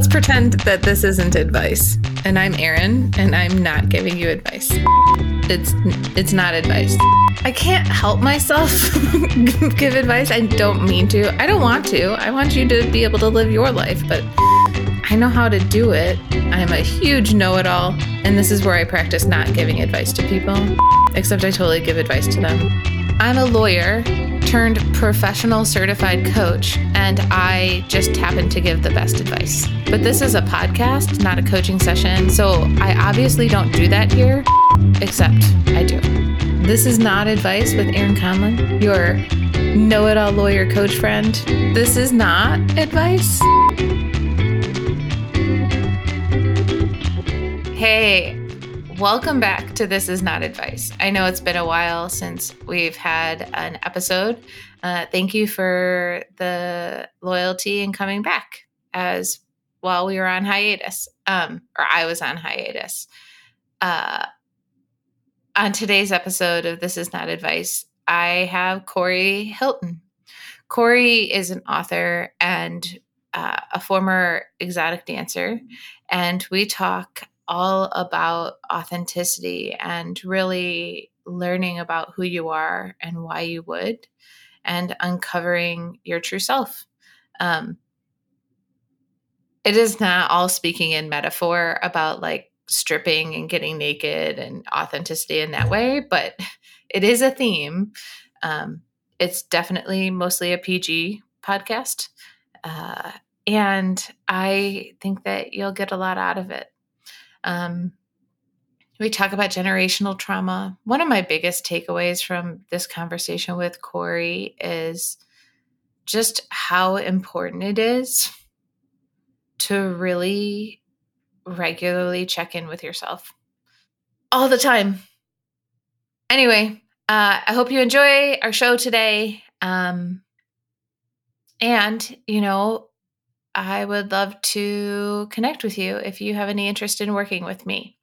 let's pretend that this isn't advice. And I'm Erin, and I'm not giving you advice. It's it's not advice. I can't help myself give advice. I don't mean to. I don't want to. I want you to be able to live your life, but I know how to do it. I'm a huge know-it-all, and this is where I practice not giving advice to people. Except I totally give advice to them. I'm a lawyer turned professional certified coach, and I just happen to give the best advice. But this is a podcast, not a coaching session, so I obviously don't do that here, except I do. This is not advice with Erin Conlon, your know it all lawyer coach friend. This is not advice. Hey, Welcome back to This Is Not Advice. I know it's been a while since we've had an episode. Uh, thank you for the loyalty and coming back as while we were on hiatus, um, or I was on hiatus. Uh, on today's episode of This Is Not Advice, I have Corey Hilton. Corey is an author and uh, a former exotic dancer, and we talk all about authenticity and really learning about who you are and why you would, and uncovering your true self. Um, it is not all speaking in metaphor about like stripping and getting naked and authenticity in that way, but it is a theme. Um, it's definitely mostly a PG podcast. Uh, and I think that you'll get a lot out of it. Um, we talk about generational trauma. One of my biggest takeaways from this conversation with Corey is just how important it is to really regularly check in with yourself all the time. Anyway, uh, I hope you enjoy our show today. Um, and, you know, I would love to connect with you if you have any interest in working with me.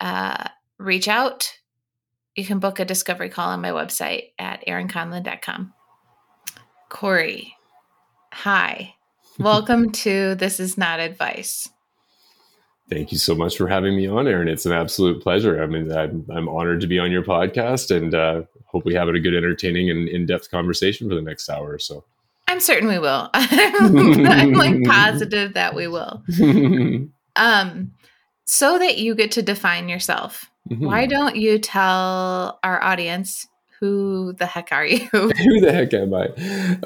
Uh, reach out. You can book a discovery call on my website at erinconlon.com. Corey, hi. Welcome to This Is Not Advice. Thank you so much for having me on, Erin. It's an absolute pleasure. I mean, I'm, I'm honored to be on your podcast and uh, hope we have a good, entertaining, and in depth conversation for the next hour or so. I'm certain we will. I'm like positive that we will. Um, so that you get to define yourself. Mm-hmm. Why don't you tell our audience who the heck are you? who the heck am I?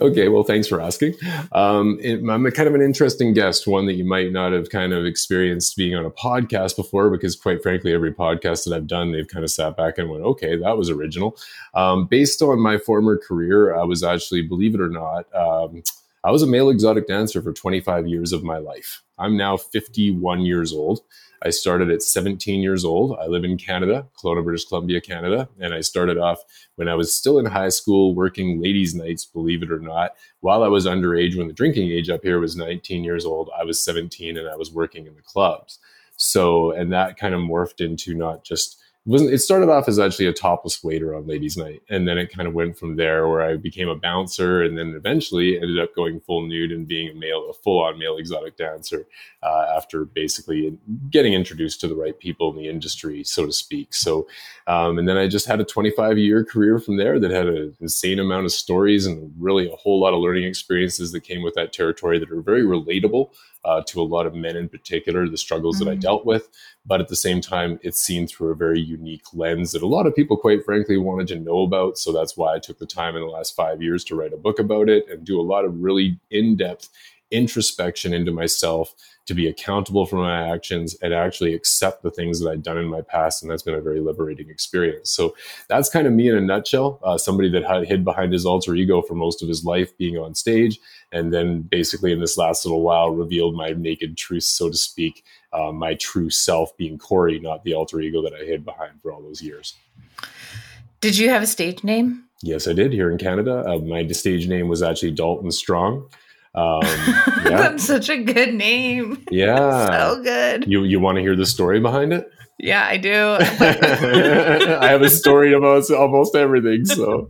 Okay, well, thanks for asking. Um, I'm a kind of an interesting guest, one that you might not have kind of experienced being on a podcast before, because quite frankly, every podcast that I've done, they've kind of sat back and went, okay, that was original. Um, based on my former career, I was actually, believe it or not, um, I was a male exotic dancer for 25 years of my life. I'm now 51 years old. I started at 17 years old. I live in Canada, Kelowna, British Columbia, Canada. And I started off when I was still in high school working ladies' nights, believe it or not. While I was underage, when the drinking age up here was 19 years old, I was 17 and I was working in the clubs. So, and that kind of morphed into not just wasn't it started off as actually a topless waiter on ladies night and then it kind of went from there where i became a bouncer and then eventually ended up going full nude and being a male a full-on male exotic dancer uh, after basically getting introduced to the right people in the industry so to speak. So um, and then i just had a 25 year career from there that had an insane amount of stories and really a whole lot of learning experiences that came with that territory that are very relatable uh, to a lot of men in particular, the struggles mm-hmm. that I mm. dealt with. But at the same time, it's seen through a very unique lens that a lot of people, quite frankly, wanted to know about. So that's why I took the time in the last five years to write a book about it and do a lot of really in depth introspection into myself to be accountable for my actions and actually accept the things that I'd done in my past. And that's been a very liberating experience. So that's kind of me in a nutshell. Uh, somebody that had hid behind his alter ego for most of his life being on stage. And then basically in this last little while revealed my naked truth, so to speak, uh, my true self being Corey, not the alter ego that I hid behind for all those years. Did you have a stage name? Yes, I did here in Canada. Uh, my stage name was actually Dalton Strong. Um, yeah. That's such a good name. Yeah, so good. You you want to hear the story behind it? Yeah, I do. I have a story about almost everything, so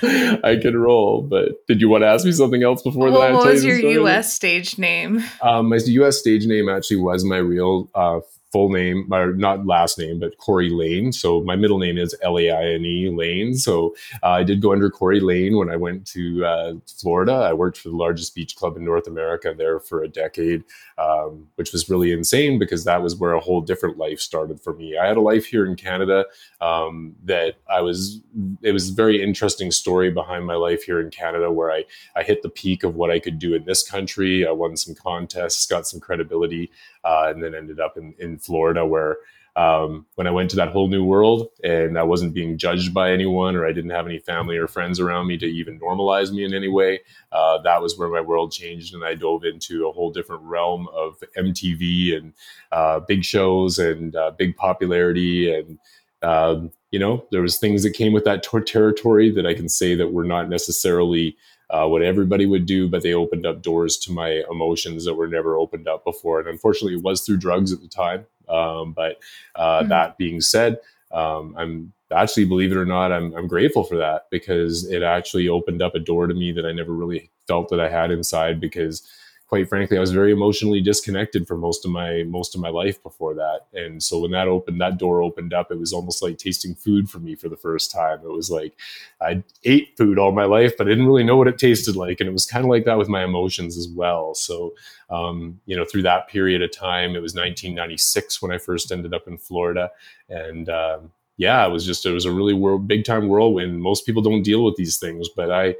I can roll. But did you want to ask me something else before well, that? What was your U.S. stage name? Um, my U.S. stage name actually was my real uh, full name, or not last name, but Corey Lane. So my middle name is L A I N E Lane. So uh, I did go under Corey Lane when I went to uh, Florida. I worked for the largest beach club in North America there for a decade, um, which was really insane because that was where a whole different life started for me. I had a life here in Canada um, that I was. It was a very interesting story behind my life here in Canada, where I I hit the peak of what I could do in this country. I won some contests, got some credibility, uh, and then ended up in in Florida, where um, when I went to that whole new world and I wasn't being judged by anyone or I didn't have any family or friends around me to even normalize me in any way, uh, that was where my world changed and I dove into a whole different realm of MTV and uh, big shows and uh, big popularity and um, you know there was things that came with that ter- territory that I can say that were not necessarily uh, what everybody would do, but they opened up doors to my emotions that were never opened up before. And unfortunately, it was through drugs at the time. Um, but uh, mm-hmm. that being said, um, I'm actually, believe it or not, I'm, I'm grateful for that because it actually opened up a door to me that I never really felt that I had inside because quite frankly, I was very emotionally disconnected for most of my most of my life before that. And so when that opened, that door opened up, it was almost like tasting food for me for the first time. It was like I ate food all my life, but I didn't really know what it tasted like. And it was kind of like that with my emotions as well. So um, you know, through that period of time, it was 1996 when I first ended up in Florida, and um, yeah, it was just it was a really big time whirlwind. Most people don't deal with these things, but I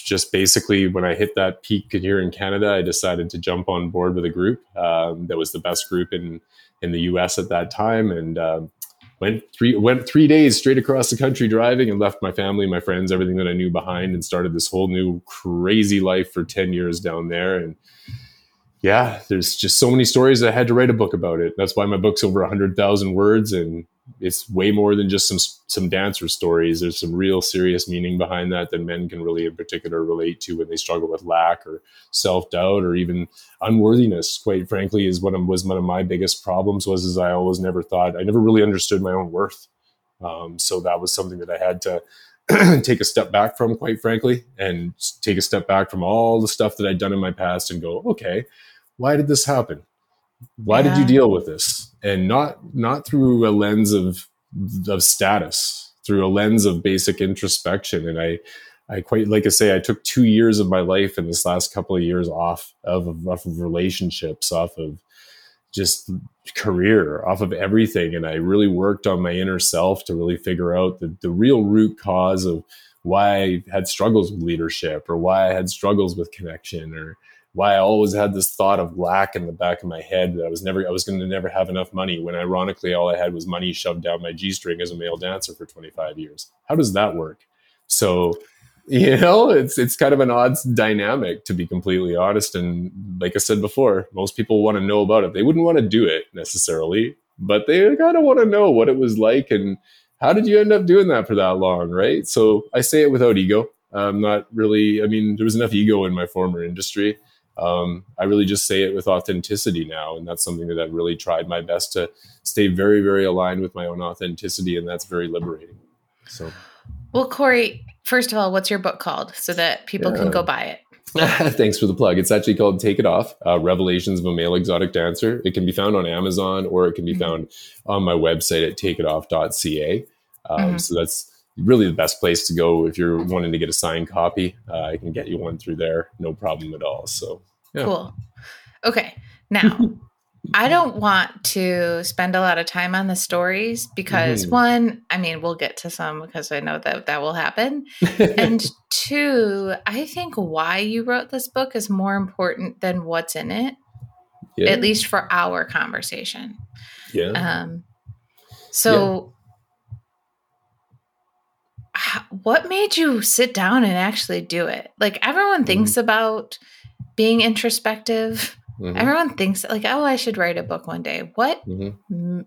just basically when I hit that peak here in Canada, I decided to jump on board with a group um, that was the best group in in the U.S. at that time, and um, went three went three days straight across the country driving, and left my family, my friends, everything that I knew behind, and started this whole new crazy life for ten years down there, and yeah, there's just so many stories. I had to write a book about it. That's why my book's over a hundred thousand words, and it's way more than just some some dancer stories. There's some real serious meaning behind that that men can really, in particular, relate to when they struggle with lack or self doubt or even unworthiness. Quite frankly, is what was one of my biggest problems. Was is I always never thought I never really understood my own worth. Um, so that was something that I had to take a step back from, quite frankly, and take a step back from all the stuff that I'd done in my past and go, okay, why did this happen? Why yeah. did you deal with this? And not not through a lens of of status, through a lens of basic introspection. And I I quite like I say, I took two years of my life in this last couple of years off of, off of relationships, off of just career, off of everything. And I really worked on my inner self to really figure out the, the real root cause of why I had struggles with leadership or why I had struggles with connection or why I always had this thought of lack in the back of my head that I was never I was going to never have enough money when ironically all I had was money shoved down my G string as a male dancer for 25 years. How does that work? So, you know, it's it's kind of an odd dynamic to be completely honest and like I said before, most people want to know about it. They wouldn't want to do it necessarily, but they kind of want to know what it was like and how did you end up doing that for that long, right? So, I say it without ego. I'm not really I mean, there was enough ego in my former industry um, I really just say it with authenticity now. And that's something that I've really tried my best to stay very, very aligned with my own authenticity. And that's very liberating. So, well, Corey, first of all, what's your book called so that people yeah. can go buy it? Thanks for the plug. It's actually called Take It Off uh, Revelations of a Male Exotic Dancer. It can be found on Amazon or it can be mm-hmm. found on my website at takeitoff.ca. Um, mm-hmm. So that's really the best place to go if you're wanting to get a signed copy. Uh, I can get you one through there, no problem at all. So yeah. cool. Okay, now I don't want to spend a lot of time on the stories because mm-hmm. one, I mean, we'll get to some because I know that that will happen, and two, I think why you wrote this book is more important than what's in it. Yeah. At least for our conversation. Yeah. Um, so what made you sit down and actually do it? Like everyone mm-hmm. thinks about being introspective. Mm-hmm. Everyone thinks like, oh, I should write a book one day. What mm-hmm.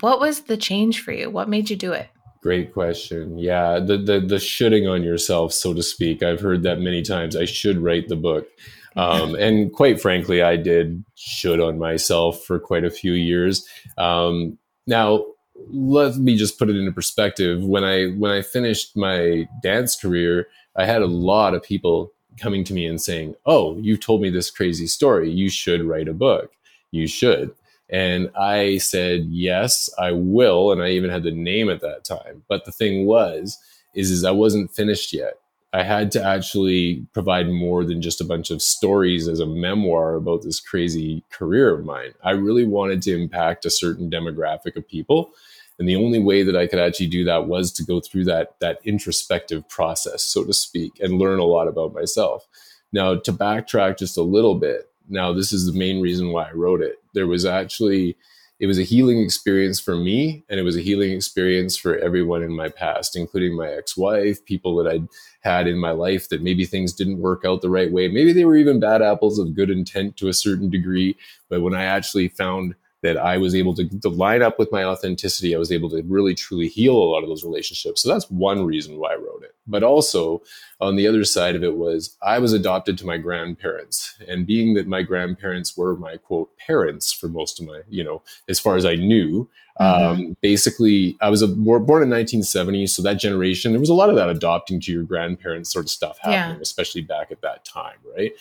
what was the change for you? What made you do it? Great question. Yeah, the the the shooting on yourself, so to speak. I've heard that many times. I should write the book. Um, and quite frankly, I did should on myself for quite a few years. Um, now let me just put it into perspective. When i when i finished my dance career i had a lot of people coming to me and saying oh you told me this crazy story. You should write a book. You should. And i said yes i will. And i even had the name at that time. But the thing was is is i wasn't finished yet I had to actually provide more than just a bunch of stories as a memoir about this crazy career of mine. I really wanted to impact a certain demographic of people. And the only way that I could actually do that was to go through that, that introspective process, so to speak, and learn a lot about myself. Now, to backtrack just a little bit, now this is the main reason why I wrote it. There was actually it was a healing experience for me and it was a healing experience for everyone in my past including my ex-wife people that i'd had in my life that maybe things didn't work out the right way. Maybe they were even bad apples of good intent to a certain degree but when i actually found that I was able to, to, line up with my authenticity. I was able to really truly heal a lot of those relationships. So that's one reason why I wrote it. But also on the other side of it was I was adopted to my grandparents. And being that my grandparents were my quote parents for most of my, you know, as far as I knew, mm-hmm. um, basically I was a, born in 1970. So that generation, there was a lot of that adopting to your grandparents sort of stuff happening, yeah. especially back at that time, right?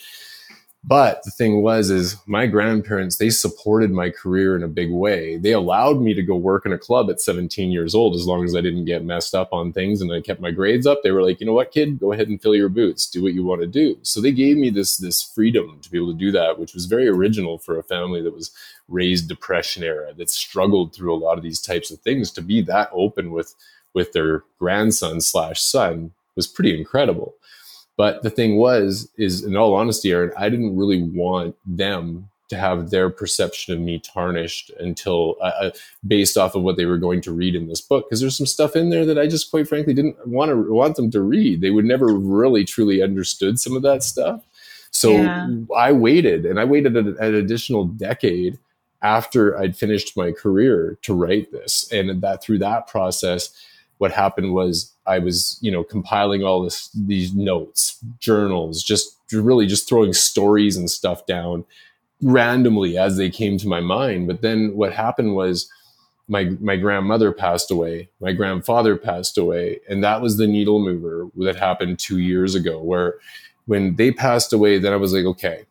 But the thing was, is my grandparents, they supported my career in a big way. They allowed me to go work in a club at 17 years old, as long as I didn't get messed up on things and I kept my grades up. They were like, you know what, kid, go ahead and fill your boots, do what you want to do. So they gave me this, this freedom to be able to do that, which was very original for a family that was raised depression era, that struggled through a lot of these types of things to be that open with, with their grandson slash son was pretty incredible. But the thing was, is in all honesty, Erin, I didn't really want them to have their perception of me tarnished until uh, uh based off of what they were going to read in this book because there's some stuff in there that I just quite frankly didn't want to want them to read. They would never really truly understood some of that stuff. So yeah. I waited and I waited an, an additional decade after I'd finished my career to write this and that through that process what happened was I was, you know, compiling all this these notes, journals, just really just throwing stories and stuff down randomly as they came to my mind. But then what happened was my my grandmother passed away, my grandfather passed away, and that was the needle mover that happened 2 years ago where when they passed away then I was like, okay,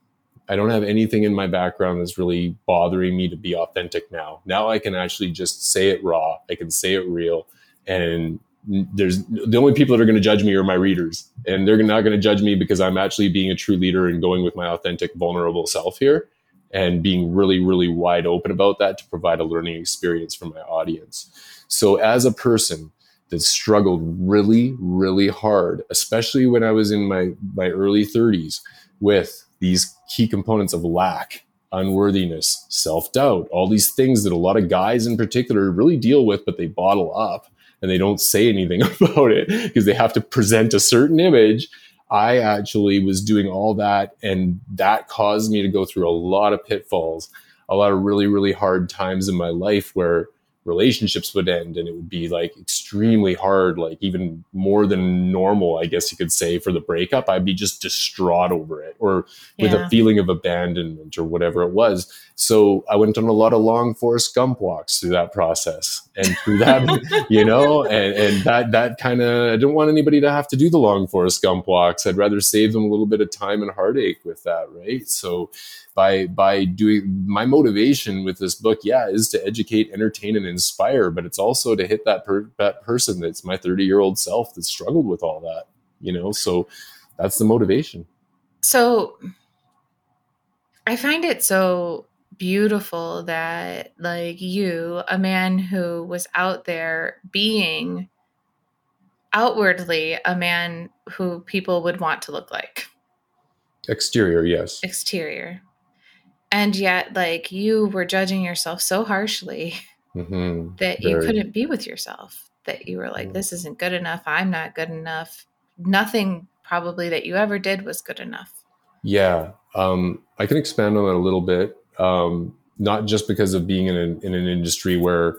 I don't have anything in my background that's really bothering me to be authentic now. Now I can actually just say it raw. I can say it real and there's the only people that are going to judge me are my readers. And they're not going to judge me because i'm actually being a true leader and going with my authentic vulnerable self here and being really really wide open about that to provide a learning experience for my audience. So as a person that struggled really really hard especially when i was in my my early 30s with these key components of lack unworthiness self-doubt all these things that a lot of guys in particular really deal with but they bottle up and they don't say anything about it because they have to present a certain image. I actually was doing all that, and that caused me to go through a lot of pitfalls, a lot of really, really hard times in my life where relationships would end and it would be like extremely hard like even more than normal i guess you could say for the breakup i'd be just distraught over it or with a feeling of abandonment or whatever it was so i went on a lot of long Forrest Gump walks through that process and through that you know? And, and that that kind of i don't want anybody to have to do the long Forrest Gump walks. I'd rather save them a little bit of time and heartache with that right? So by by doing my motivation with this book yeah is to educate entertain and inspire but it's also to hit that per, that person that's my 30 year old self that struggled with all that you know? So that's the motivation. So i find it so beautiful that like you a man who was out there being outwardly a man who people would want to look like. Exterior yes. Exterior. And yet like you were judging yourself so harshly mm-hmm. that Very. you couldn't be with yourself that you were like mm-hmm. this isn't good enough. I'm not good enough. Nothing probably that you ever did was good enough. Yeah um, i can expand on that a little bit um, not just because of being in, a, in an industry where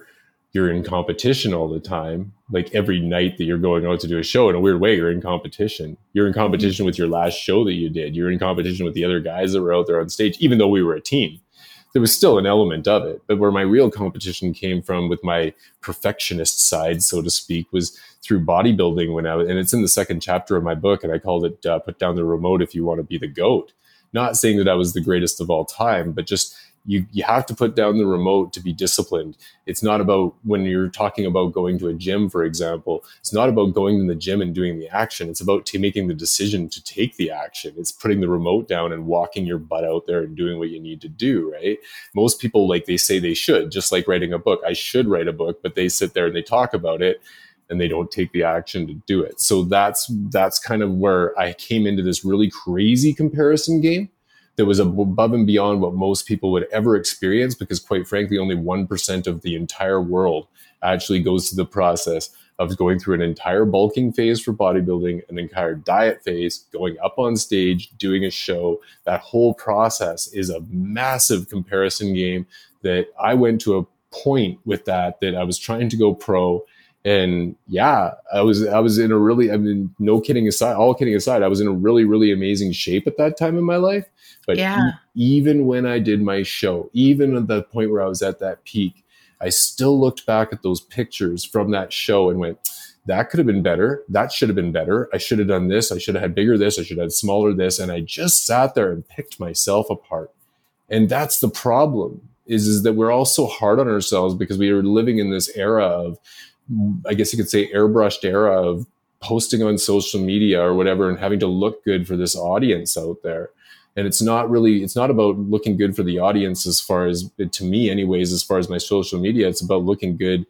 you're in competition all the time. Like every night that you're going out to do a show, in a weird way, you're in competition. You're in mm-hmm. competition with your last show that you did. You're in competition with the other guys that were out there on stage, even though we were a team. there was still an element of it. But where my real competition came from with my perfectionist side, so to speak, was through bodybuilding when I was, and it's in the second chapter of my book, and I called it uh, "Put Down the Remote If You Want to Be the Goat." Not saying that I was the greatest of all time, but just you you have to put down the remote to be disciplined. It's not about when you're talking about going to a gym, for example. It's not about going to the gym and doing the action. It's about t- making the decision to take the action. It's putting the remote down and walking your butt out there and doing what you need to do. Right? Most people like they say they should, just like writing a book. I should write a book, but they sit there and they talk about it and they don't take the action to do it. So that's that's kind of where I came into this really crazy comparison game that was above and beyond what most people would ever experience because quite frankly only 1% of the entire world actually goes through the process of going through an entire bulking phase for bodybuilding an entire diet phase going up on stage doing a show that whole process is a massive comparison game that i went to a point with that that i was trying to go pro and yeah i was i was in a really i mean no kidding aside all kidding aside i was in a really really amazing shape at that time in my life but yeah. e- even when I did my show, even at the point where I was at that peak, I still looked back at those pictures from that show and went, that could have been better. That should have been better. I should have done this. I should have had bigger this. I should have had smaller this. And I just sat there and picked myself apart. And that's the problem is, is that we're all so hard on ourselves because we are living in this era of, I guess you could say airbrushed era of posting on social media or whatever and having to look good for this audience out there. And it's not really it's not about looking good for the audience as far as to me anyways as far as my social media. It's about looking good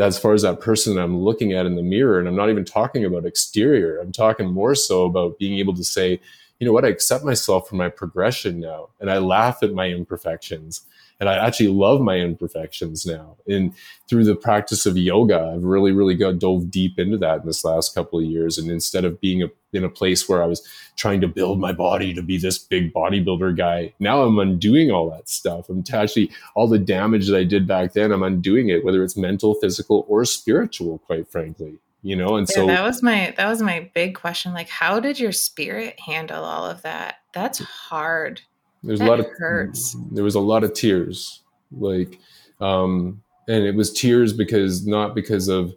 as far as that person i'm looking at in the mirror. And i'm not even talking about exterior. I'm talking more so about being able to say you know what? I accept myself for my progression now and i laugh at my imperfections and I actually love my imperfections now. And through the practice of yoga, I've really, really got dove deep into that in this last couple of years. And instead of being a, in a place where I was trying to build my body to be this big bodybuilder guy, now I'm undoing all that stuff. I'm actually all the damage that I did back then. I'm undoing it, whether it's mental, physical, or spiritual. Quite frankly, you know and yeah, so that was my that was my big question like how did your spirit handle all of that that's hard there's that a lot of hurts. There was a lot of tears, like, um, and it was tears because not because of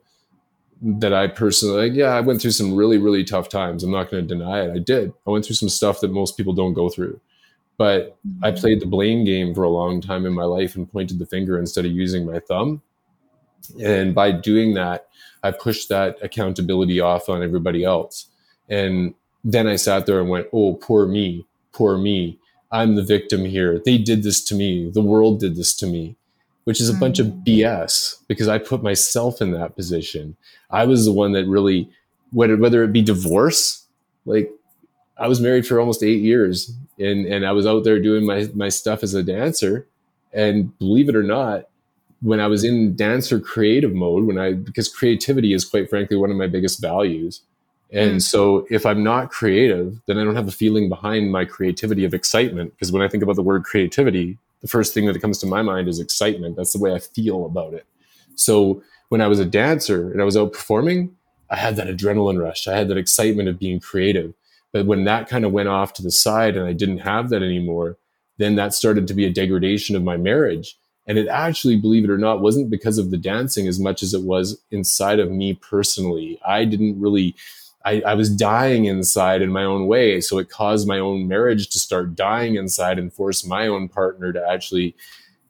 that I personally like. Yeah, I went through some really really tough times. I'm not going to deny it. I did. I went through some stuff that most people don't go through. But mm-hmm. I played the blame game for a long time in my life and pointed the finger instead of using my thumb. And by doing that, I pushed that accountability off on everybody else. And then I sat there and went, "Oh, poor me, poor me." I'm the victim here. They did this to me. The world did this to me, which is a mm. bunch of BS because I put myself in that position. I was the one that really, whether, whether it be divorce, like I was married for almost eight years and, and I was out there doing my, my stuff as a dancer. And believe it or not, when I was in dancer creative mode, when I, because creativity is quite frankly one of my biggest values and mm. so if I'm not creative, then I don't have a feeling behind my creativity of excitement. Because when I think about the word creativity, the first thing that comes to my mind is excitement. That's the way I feel about it. So when I was a dancer and I was out performing, I had that adrenaline rush. I had that excitement of being creative. But when that kind of went off to the side and I didn't have that anymore, then that started to be a degradation of my marriage. And it actually, believe it or not, wasn't because of the dancing as much as it was inside of me personally. I didn't really I, I was dying inside in my own way. So it caused my own marriage to start dying inside and force my own partner to actually,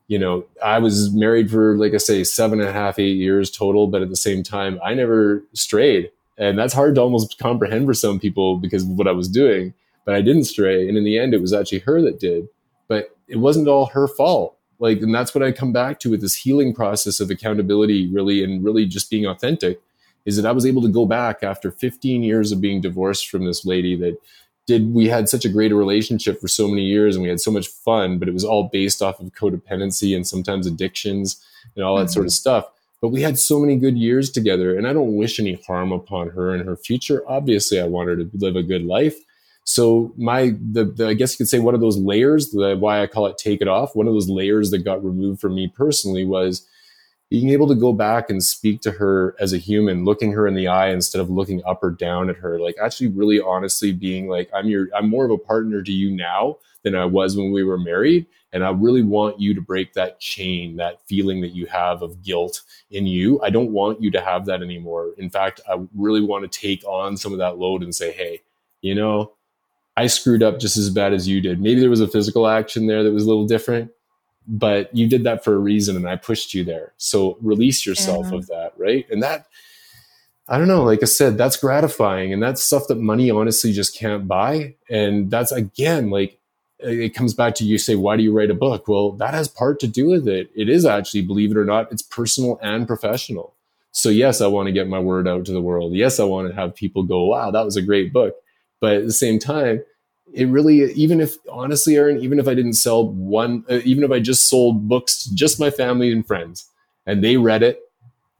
you know, I was married for, like I say, seven and a half, eight years total. But at the same time, I never strayed. And that's hard to almost comprehend for some people because of what I was doing. But I didn't stray. And in the end, it was actually her that did. But it wasn't all her fault. Like, and that's what I come back to with this healing process of accountability, really, and really just being authentic is that I was able to go back after 15 years of being divorced from this lady that did we had such a great relationship for so many years and we had so much fun, but it was all based off of codependency and sometimes addictions and all that mm-hmm. sort of stuff. But we had so many good years together, and I don't wish any harm upon her and her future. Obviously, I want her to live a good life. So my the, the I guess you could say one of those layers, the why I call it take it off, one of those layers that got removed from me personally was being able to go back and speak to her as a human looking her in the eye instead of looking up or down at her like actually really honestly being like i'm your i'm more of a partner to you now than i was when we were married and i really want you to break that chain that feeling that you have of guilt in you. I don't want you to have that anymore. In fact i really want to take on some of that load and say hey you know i screwed up just as bad as you did. Maybe there was a physical action there that was a little different but you did that for a reason and I pushed you there. So release yourself yeah. of that, right? And that I don't know, like I said, that's gratifying and that's stuff that money honestly just can't buy. And that's again like it comes back to you say why do you write a book? Well, that has part to do with it. It is actually believe it or not, it's personal and professional. So yes, I want to get my word out to the world. Yes, I want to have people go, "Wow, that was a great book." But at the same time, it really even if honestly erin even if i didn't sell one uh, even if i just sold books to just my family and friends and they read it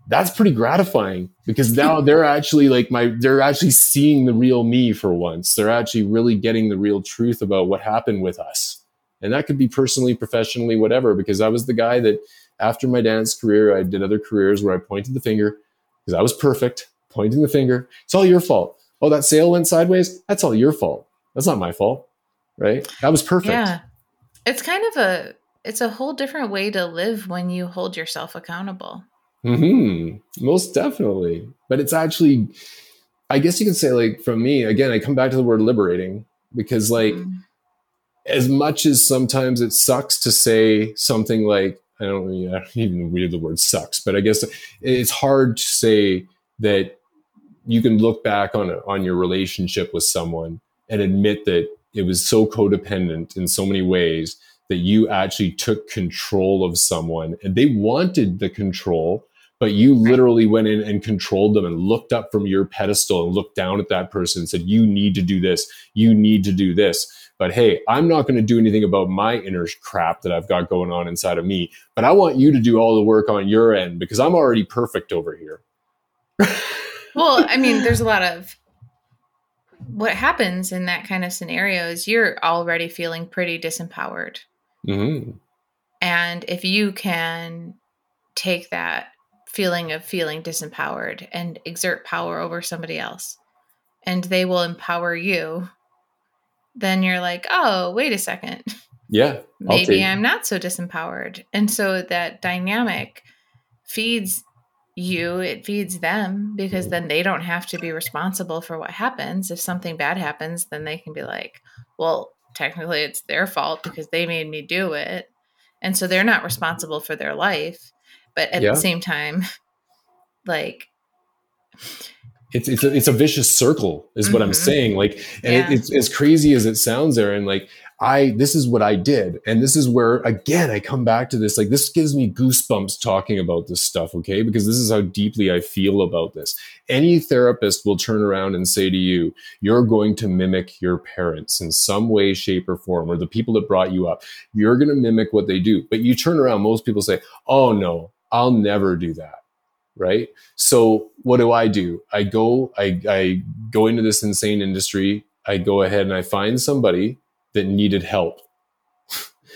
that's pretty gratifying because now they're actually like my they're actually seeing the real me for once. They're actually really getting the real truth about what happened with us. And that could be personally professionally whatever because i was the guy that after my dance career i did other careers where i pointed the finger because i was perfect pointing the finger. It's all your fault. Oh that sale went sideways? That's all your fault that's not my fault, right? That was perfect. Yeah. It's kind of a it's a whole different way to live when you hold yourself accountable. Hmm. Most definitely. But it's actually, I guess you could say, like, from me, again, I come back to the word liberating because, like, mm. as much as sometimes it sucks to say something like, I don't, I don't even read the word sucks, but I guess it's hard to say that you can look back on on your relationship with someone and admit that it was so codependent in so many ways that you actually took control of someone and they wanted the control but you literally went in and controlled them and looked up from your pedestal and looked down at that person and said you need to do this. You need to do this. But hey i'm not going to do anything about my inner crap that i've got going on inside of me but i want you to do all the work on your end because i'm already perfect over here. Well i mean there's a lot of what happens in that kind of scenario is you're already feeling pretty disempowered. Mm-hmm. And if you can take that feeling of feeling disempowered and exert power over somebody else, and they will empower you, then you're like, oh, wait a second. Yeah. Maybe I'm not so disempowered. And so that dynamic feeds you, it feeds them because then they don't have to be responsible for what happens. If something bad happens, then they can be like, well, technically it's their fault because they made me do it. And so they're not responsible for their life. But at yeah. the same time, like, it's it's a, it's a vicious circle is what mm-hmm. i'm saying like and yeah. it, it's as crazy as it sounds there and like I, this is what I did. And this is where, again, I come back to this. Like, this gives me goosebumps talking about this stuff, okay? Because this is how deeply I feel about this. Any therapist will turn around and say to you, you're going to mimic your parents in some way, shape, or form, or the people that brought you up. You're going to mimic what they do. But you turn around, most people say, oh, no, I'll never do that right so what do i do i go i i go into this insane industry i go ahead and i find somebody that needed help.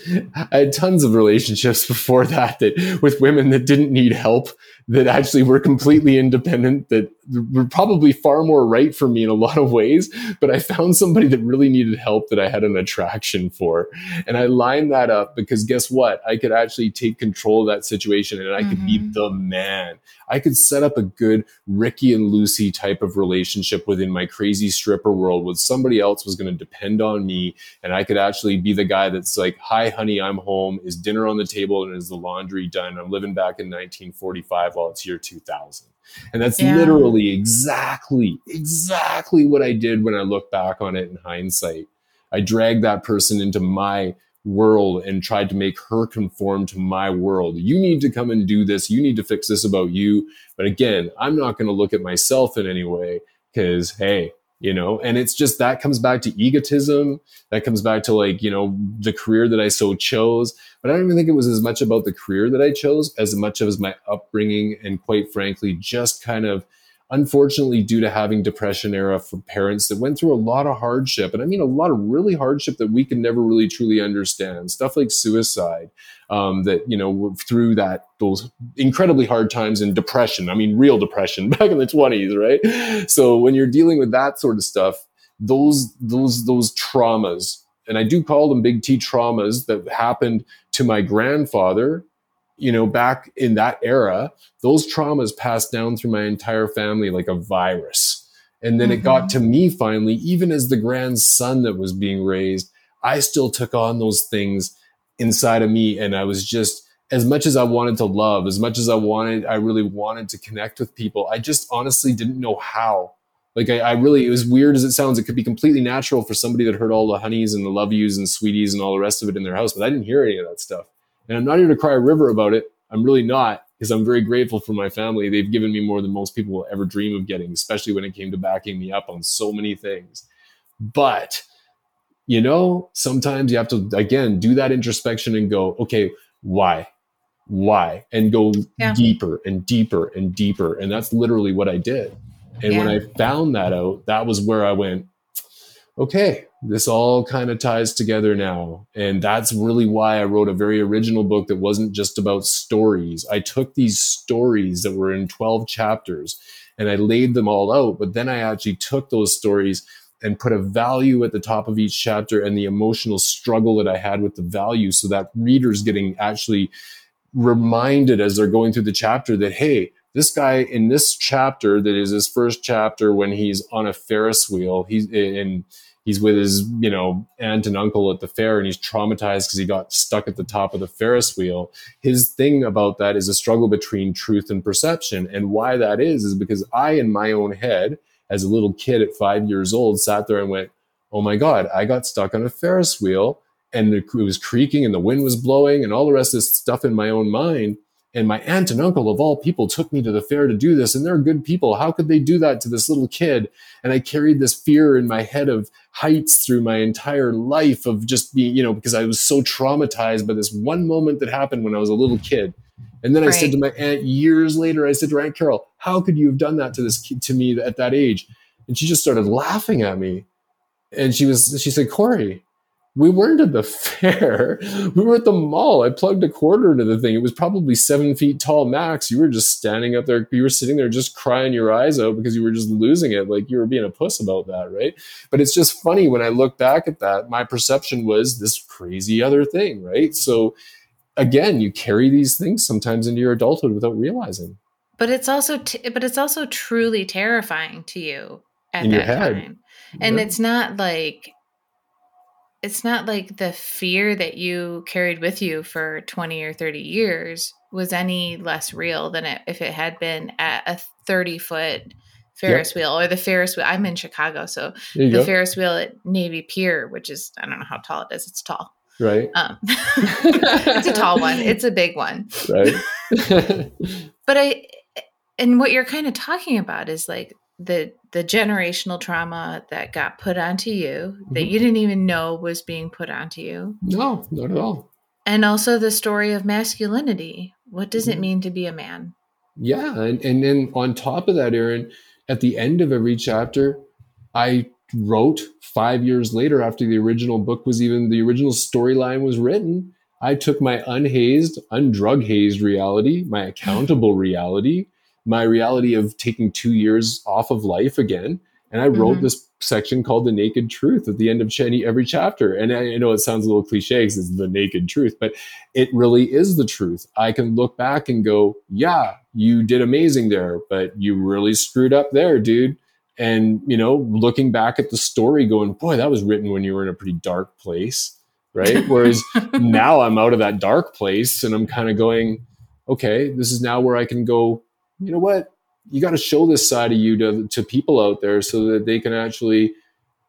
I had tons of relationships before that that with women that didn't need help that actually were completely independent that were probably far more right for me in a lot of ways but i found somebody that really needed help that i had an attraction for. And i lined that up because guess what? I could actually take control of that situation and i mm-hmm. could be mm-hmm. the man. I could set up a good ricky and lucy type of relationship within my crazy stripper world with somebody else was going to depend on me and i could actually be the guy that's like hi honey i'm home. Is dinner on the table and is the laundry done? I'm living back in 1945 while it's year 2000. And that's yeah. literally exactly, exactly what I did when I look back on it in hindsight. I dragged that person into my world and tried to make her conform to my world. You need to come and do this. You need to fix this about you. But again, I'm not going to look at myself in any way because, hey, you know? And it's just that comes back to egotism. That comes back to like you know the career that i so chose. But i don't even think it was as much about the career that i chose as much of as my upbringing and quite frankly just kind of unfortunately, due to having depression era for parents that went through a lot of hardship, and I mean a lot of really hardship that we can never really truly understand, stuff like suicide, um, that you know through that those incredibly hard times and depression. I mean, real depression back in the twenties, right? So when you're dealing with that sort of stuff, those those those traumas, and I do call them big T traumas that happened to my grandfather you know, back in that era, those traumas passed down through my entire family like a virus. And then mm-hmm. it got mm-hmm. to me finally, even as the grandson that was being raised, I still took on those things inside of me. And I was just, as much as I wanted to love, as much as I wanted, I really wanted to connect with people, I just honestly didn't know how. Like I, I really, it was weird as it sounds, it could be completely natural for somebody that heard all the honeys and the love yous and sweeties and all the rest of it in their house, but I didn't hear any of that stuff. And I'm not here to cry a river about it. I'm really not because I'm very grateful for my family. They've given me more than most people will ever dream of getting, especially when it came to backing me up on so many things. But, you know, sometimes you have to, again, do that introspection and go, okay, why? Why? And go yeah. deeper and deeper and deeper. And that's literally what I did. And yeah. when I found that out, that was where I went, okay, this all kind of ties together now. And that's really why I wrote a very original book that wasn't just about stories. I took these stories that were in 12 chapters and I laid them all out, but then I actually took those stories and put a value at the top of each chapter and the emotional struggle that I had with the value so that readers getting actually reminded as they're going through the chapter that, hey, this guy in this chapter that is his first chapter when he's on a Ferris wheel, he's in he's with his you know aunt and uncle at the fair and he's traumatized because he got stuck at the top of the ferris wheel. His thing about that is a struggle between truth and perception and why that is is because i in my own head as a little kid at five years old sat there and went oh my god i got stuck on a ferris wheel and it was creaking and the wind was blowing and all the rest of this stuff in my own mind and my aunt and uncle of all people took me to the fair to do this and they're good people. How could they do that to this little kid? And i carried this fear in my head of heights through my entire life of just being you know because i was so traumatized by this one moment that happened when i was a little kid. And then right. i said to my aunt years later i said to aunt carol how could you have done that to this kid to me at that age? And she just started laughing at me. And she was she said corey we weren't at the fair. We were at the mall. I plugged a quarter into the thing. It was probably seven feet tall max. You were just standing up there. You were sitting there just crying your eyes out because you were just losing it. Like you were being a puss about that, right? But it's just funny when I look back at that, my perception was this crazy other thing, right? So again, you carry these things sometimes into your adulthood without realizing. But it's also, t- but it's also truly terrifying to you at In that time. And yeah. it's not like it's not like the fear that you carried with you for 20 or 30 years was any less real than it, if it had been at a 30 foot Ferris yep. wheel or the Ferris wheel. I'm in Chicago, so the go. Ferris wheel at Navy Pier, which is I don't know how tall it is. It's tall, right? Um, it's a tall one. It's a big one, right? but I, and what you're kind of talking about is like the the generational trauma that got put onto you mm-hmm. that you didn't even know was being put onto you. No, not at all. And also the story of masculinity. What does mm-hmm. it mean to be a man? Yeah, and and then on top of that, Erin, at the end of every chapter, I wrote five years later after the original book was even the original storyline was written. I took my unhazed, undrug hazed reality, my accountable reality, my reality of taking two years off of life again. And I wrote mm-hmm. this section called The Naked Truth at the end of Cheney every chapter. And I, I know it sounds a little cliche because it's the naked truth, but it really is the truth. I can look back and go, yeah, you did amazing there, but you really screwed up there, dude. And, you know, looking back at the story, going, boy, that was written when you were in a pretty dark place. Right. Whereas now I'm out of that dark place and I'm kind of going, okay, this is now where I can go you know what? You got to show this side of you to, to people out there so that they can actually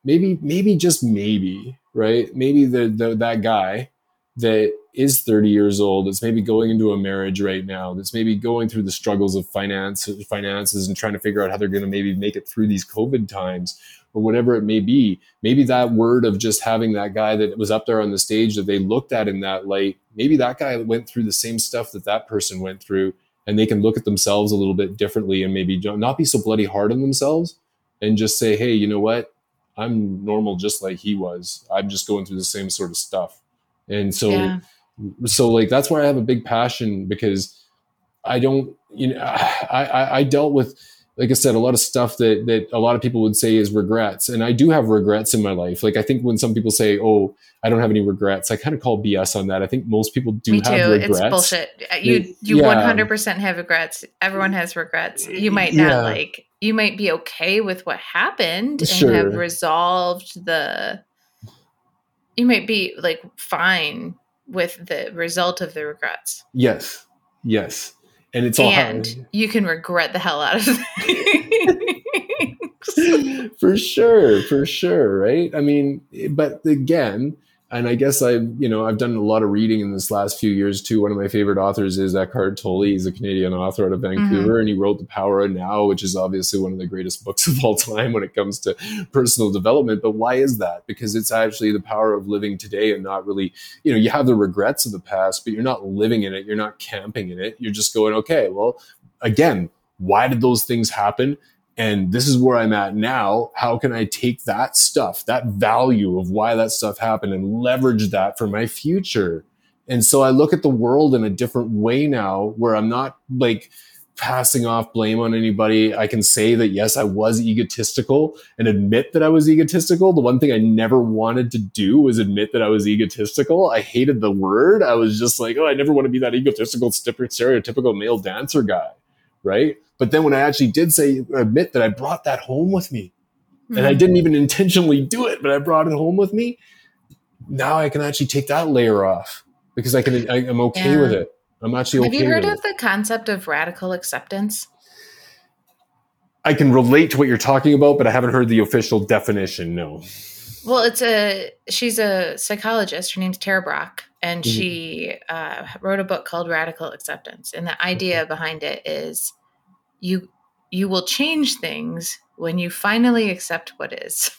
maybe, maybe just maybe, right? Maybe the, the that guy that is 30 years old that's maybe going into a marriage right now that's maybe going through the struggles of finance finances and trying to figure out how they're going to maybe make it through these covid times or whatever it may be maybe that word of just having that guy that was up there on the stage that they looked at in that light maybe that guy went through the same stuff that that person went through and they can look at themselves a little bit differently and maybe not be so bloody hard on themselves and just say, hey, you know what? I'm normal just like he was. I'm just going through the same sort of stuff. And so, yeah. so like that's why I have a big passion because I don't, you know, I, I, I dealt with, like I said, a lot of stuff that that a lot of people would say is regrets, and I do have regrets in my life. Like I think when some people say, "Oh, I don't have any regrets," I kind of call BS on that. I think most people do Me have too. regrets. It's bullshit. Uh, you you one hundred percent have regrets. Everyone has regrets. You might not yeah. like. You might be okay with what happened and sure. have resolved the. You might be like fine with the result of the regrets. Yes. Yes and it's all and hard. you can regret the hell out of it for sure for sure right i mean but again and I guess I've you know I've done a lot of reading in this last few years too. One of my favorite authors is Eckhart Tolle. He's a Canadian author out of mm-hmm. Vancouver, mm-hmm. and he wrote The Power of Now, which is obviously one of the greatest books of all time when it comes to personal development. But why is that? Because it's actually the power of living today and not really you know you have the regrets of the past, but you're not living in it. You're not camping in it. You're just going okay. Well, again, why did those things happen? And this is where I'm at now. How can I take that stuff, that value of why that stuff happened and leverage that for my future? And so I look at the world in a different way now where I'm not like passing off blame on anybody. I can say that yes, I was egotistical and admit that I was egotistical. The one thing I never wanted to do was admit that I was egotistical. I hated the word. I was just like, oh, I never want to be that egotistical, stereotypical male dancer guy. Right. But then when I actually did say, admit that I brought that home with me, mm-hmm. and I mm-hmm. didn't even intentionally do it, but I brought it home with me, now I can actually take that layer off because I can, I, am okay yeah. with it. I'm actually okay. Have you heard of it. the concept of radical acceptance? I can relate to what you're talking about, but I haven't heard the official definition. No. Well, it's a she's a psychologist. Her name's Tara Brach, and mm-hmm. she uh, wrote a book called Radical Acceptance. And the idea behind it is you you will change things when you finally accept what is.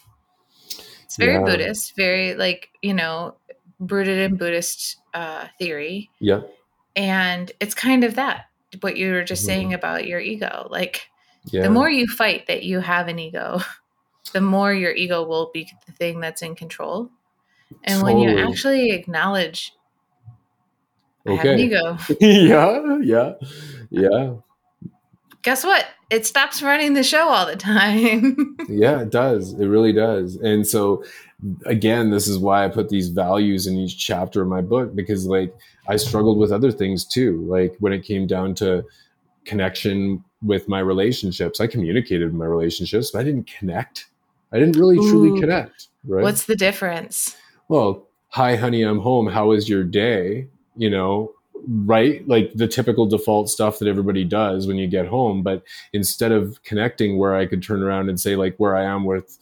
It's very yeah. Buddhist, very like, you know, rooted in Buddhist uh, theory. Yeah. And it's kind of that, what you were just mm-hmm. saying about your ego. Like, yeah. the more you fight that you have an ego, the more your ego will be the thing that's in control. And totally. when you actually acknowledge, I okay. have an ego. yeah, yeah, yeah guess what? It stops running the show all the time. yeah, it does. It really does. And so, again, this is why I put these values in each chapter of my book because, like, I struggled with other things too. Like, when it came down to connection with my relationships, I communicated with my relationships, but I didn't connect. I didn't really Ooh, truly connect. Right. What's the difference? Well, hi, honey, I'm home. How was your day? You know, right like the typical default stuff that everybody does when you get home but instead of connecting where i could turn around and say like where i am with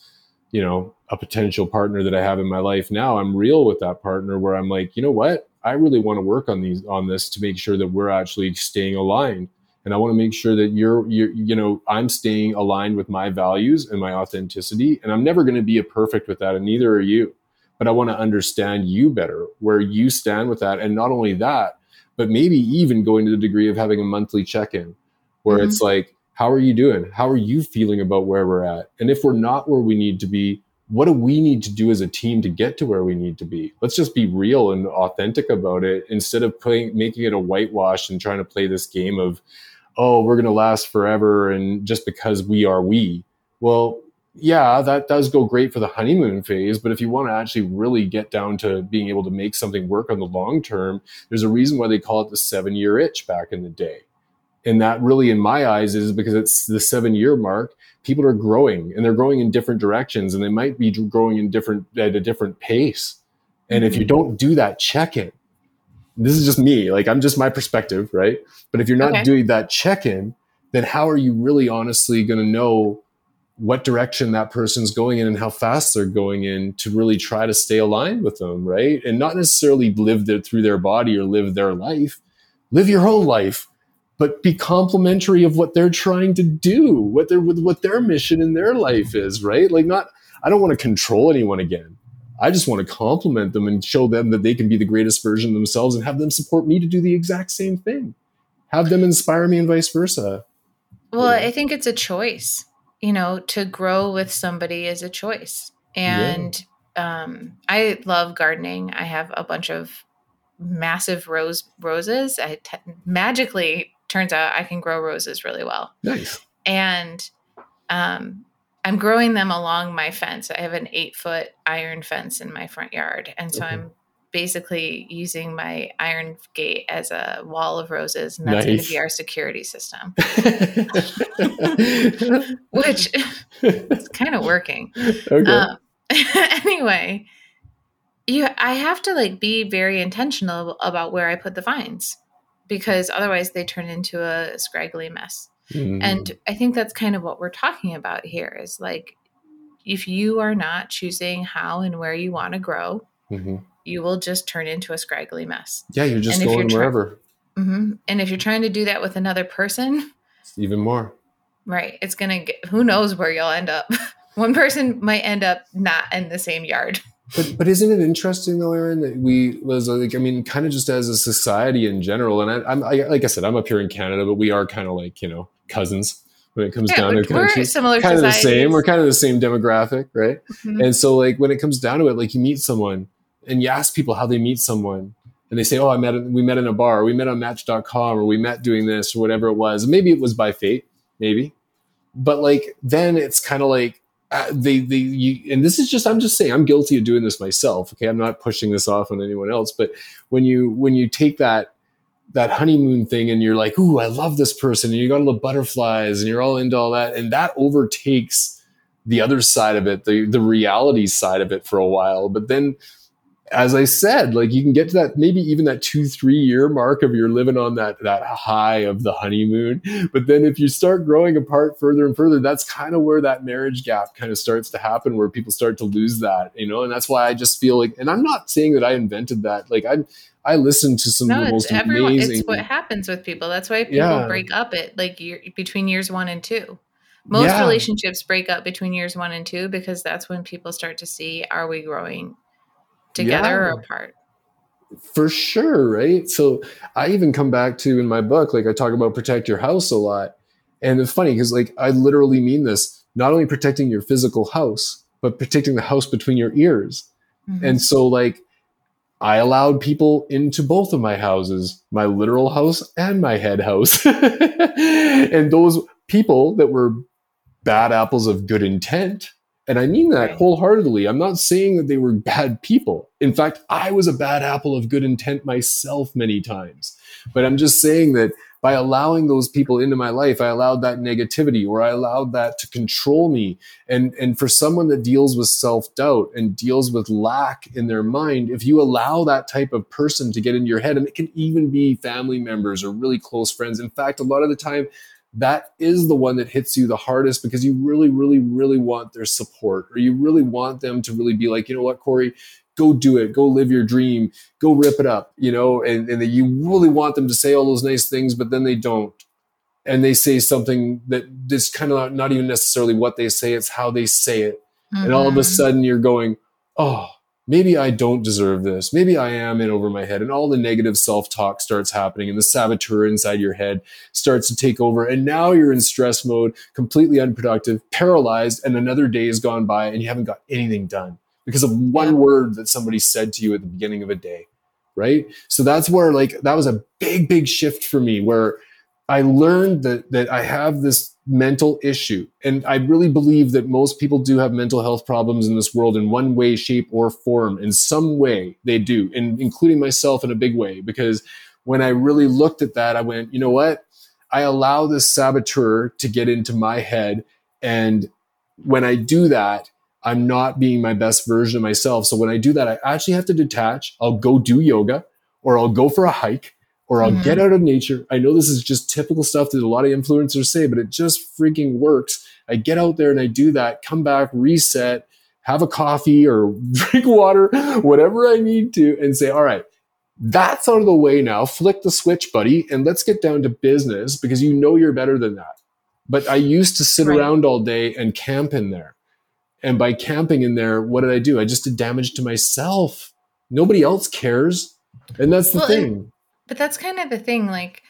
you know a potential partner that i have in my life now i'm real with that partner where i'm like you know what? I really want to work on these on this to make sure that we're actually staying aligned and i want to make sure that you're you're you know i'm staying aligned with my values and my authenticity and i'm never going to be a perfect with that and neither are you but i want to understand you better where you stand with that and not only that but maybe even going to the degree of having a monthly check-in where mm-hmm. it's like how are you doing? How are you feeling about where we're at? And if we're not where we need to be what do we need to do as a team to get to where we need to be? Let's just be real and authentic about it instead of playing making it a whitewash and trying to play this game of oh we're going to last forever and just because we are we. Well yeah, that does go great for the honeymoon phase. But if you want to actually really get down to being able to make something work on the long term, there's a reason why they call it the seven year itch back in the day. And that really, in my eyes, is because it's the seven year mark. People are growing and they're growing in different directions and they might be growing in different at a different pace. And if you mm-hmm. don't do that check in, this is just me, like I'm just my perspective, right? But if you're not okay. doing that check in, then how are you really honestly going to know what direction that person's going in and how fast they're going in to really try to stay aligned with them, right? And not necessarily live their, through their body or live their life. Live your whole life, but be complimentary of what they're trying to do, what their what their mission in their life is, right? Like not I don't want to control anyone again. I just want to compliment them and show them that they can be the greatest version of themselves and have them support me to do the exact same thing have them inspire me and vice versa. Well, yeah. I think it's a choice. You know, to grow with somebody is a choice. And yeah. um, I love gardening. I have a bunch of massive rose roses. I t- magically turns out I can grow roses really well. Nice. And um, I'm growing them along my fence. I have an eight foot iron fence in my front yard. And so okay. I'm basically using my iron gate as a wall of roses, and that's nice. going to be our security system. Which is kind of working. Okay. Um, anyway, you I have to like be very intentional about where I put the vines because otherwise they turn into a scraggly mess. Mm. And I think that's kind of what we're talking about here is like if you are not choosing how and where you want to grow, mm-hmm you will just turn into a scraggly mess. Yeah, you're just going you're wherever. mm-hmm. And if you're trying to do that with another person, it's even more. Right. It's going to get, who knows where you'll end up. One person might end up not in the same yard. But but isn't it interesting though, Erin, that we was like I mean, kind of just as a society in general, and I, am like I said, I'm up here in Canada, but we are kind of like you know cousins when it comes yeah, down to countries. Kind of the same. We're kind of the same demographic, right? Mm-hmm. And so like when it comes down to it, like you meet someone and you ask people how they meet someone and they say, "Oh, I met we met in a bar, we met on Match.com, or we met doing this, or whatever it was." Maybe it was by fate, maybe, but like then it's kind of like uh, they they you, and this is just I'm just saying I'm guilty of doing this myself. Okay, I'm not pushing this off on anyone else, but when you when you take that that honeymoon thing and you're like, "Ooh, I love this person," and you got all the butterflies and you're all into all that, and that overtakes the other side of it, the the reality side of it for a while, but then as I said, like you can get to that maybe even that two, three year mark of you're living on that that high of the honeymoon. But then if you start growing apart further and further, that's kind of where that marriage gap kind of starts to happen, where people start to lose that, you know. And that's why I just feel like, and I'm not saying that I invented that. Like I, I listened to some no, of the most everyone, amazing. It's what happens with people. That's why people yeah. break up at like year, between years one and two. Most yeah. relationships break up between years one and two because that's when people start to see: Are we growing? Together yeah. or apart? For sure, right? So I even come back to in my book, like I talk about protect your house a lot. And it's funny because like I literally mean this, not only protecting your physical house, but protecting the house between your ears. Mm-hmm. And so like I allowed people into both of my houses, my literal house and my head house. and those people that were bad apples of good intent and I mean that wholeheartedly. I'm not saying that they were bad people. In fact, I was a bad apple of good intent myself many times. But I'm just saying that by allowing those people into my life, I allowed that negativity or I allowed that to control me. And, and for someone that deals with self doubt and deals with lack in their mind, if you allow that type of person to get into your head, and it can even be family members or really close friends. In fact, a lot of the time, that is the one that hits you the hardest because you really, really, really want their support or you really want them to really be like, you know what, Corey, go do it, go live your dream, go rip it up, you know, and, and that you really want them to say all those nice things, but then they don't. And they say something that is kind of not even necessarily what they say, it's how they say it. Mm-hmm. And all of a mm-hmm. sudden you're going, oh, maybe I don't deserve this. Maybe I am in over my head. And all the negative self talk starts happening, and the saboteur inside your head starts to take over. And now you're in stress mode, completely unproductive, paralyzed, and another day has gone by and you haven't got anything done because of one yeah. word that somebody said to you at the beginning of a day. Right. So that's where, like, that was a big, big shift for me where I learned that, that I have this mental issue. And I really believe that most people do have mental health problems in this world in one way, shape, or form. In some way, they do, and including myself in a big way. Because when I really looked at that, I went, you know what? I allow this saboteur to get into my head. And when I do that, I'm not being my best version of myself. So when I do that, I actually have to detach. I'll go do yoga or I'll go for a hike or I'll mm-hmm. get out of nature. I know this is just typical stuff that a lot of influencers say, but it just freaking works. I get out there and I do that, come back, reset, have a coffee or drink water, whatever I need to, and say, all right, that's out of the way now. Flick the switch, buddy, and let's get down to business because you know you're better than that. But I used to sit right. around all day and camp in there. And by camping in there, what did I do? I just did damage to myself. Nobody else cares. And that's the well, thing but that's kind of the thing like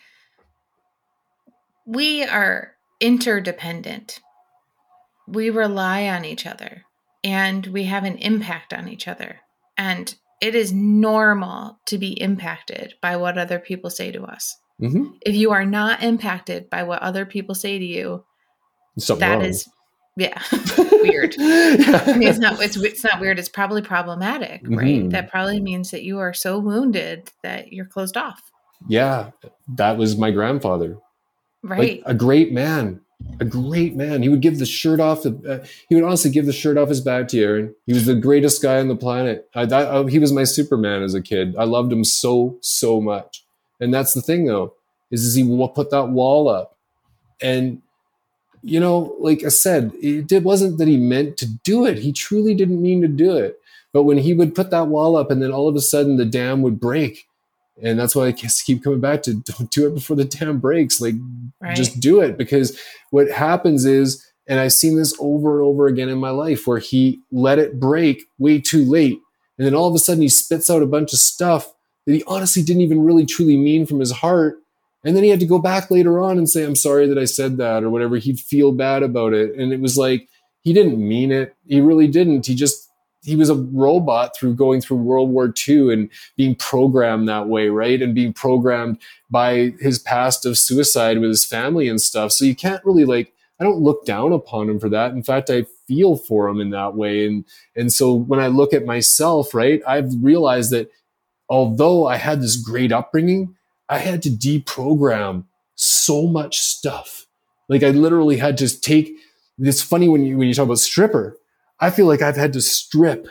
we are interdependent. We rely on each other and we have an impact on each other. And it is normal to be impacted by what other people say to us. Mm-hmm. If you are not impacted by what other people say to you, Something that wrong. is yeah weird. I mean, it's not it's, it's not weird. It's probably problematic, right? Mhm. That probably means that you are so wounded that you're closed off, yeah, that was my grandfather. right? Like a great man, a great man. He would give the shirt off. The, uh, he would honestly give the shirt off his back to Aaron. He was the greatest guy on the planet. I, that, uh, he was my Superman as a kid. I loved him so so much. And that's the thing, though, is, is he put that wall up, and you know, like I said, it wasn't that he meant to do it. He truly didn't mean to do it. But when he would put that wall up, and then all of a sudden the dam would break, and that's why I guess keep coming back to don't do it before the dam breaks. Like right. just do it because what happens is and i've seen this over and over again in my life where he let it break way too late and then all of a sudden he spits out a bunch of stuff that he honestly didn't even really truly mean from his heart and then he had to go back later on and say i'm sorry that i said that or whatever he'd feel bad about it and it was like he didn't mean it he really didn't he just he was a robot through going through world war ii and being programmed that way right and being programmed by his past of suicide with his family and stuff. So you can't really like I don't look down upon him for that. In fact, I feel for him in that way. And and so when I look at myself, right, I've realized that although I had this great upbringing, I had to deprogram so much stuff. Like I literally had to take it's funny when you when you talk about stripper, I feel like I've had to strip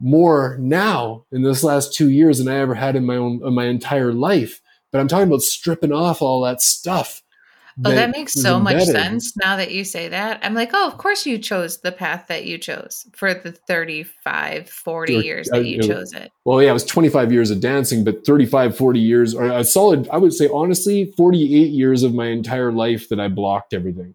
more now in this last two years than I ever had in my own in my entire life. But I'm talking about stripping off all that stuff. Oh, that makes was so much sense now that you say that. I'm like, oh, of course you chose the path that you chose for the 35, 40 Or- years that you it- chose it. Well, yeah, it was 25 years of dancing, but 35, 40 years, or a solid, I would say honestly, 48 years of my entire life that I blocked everything.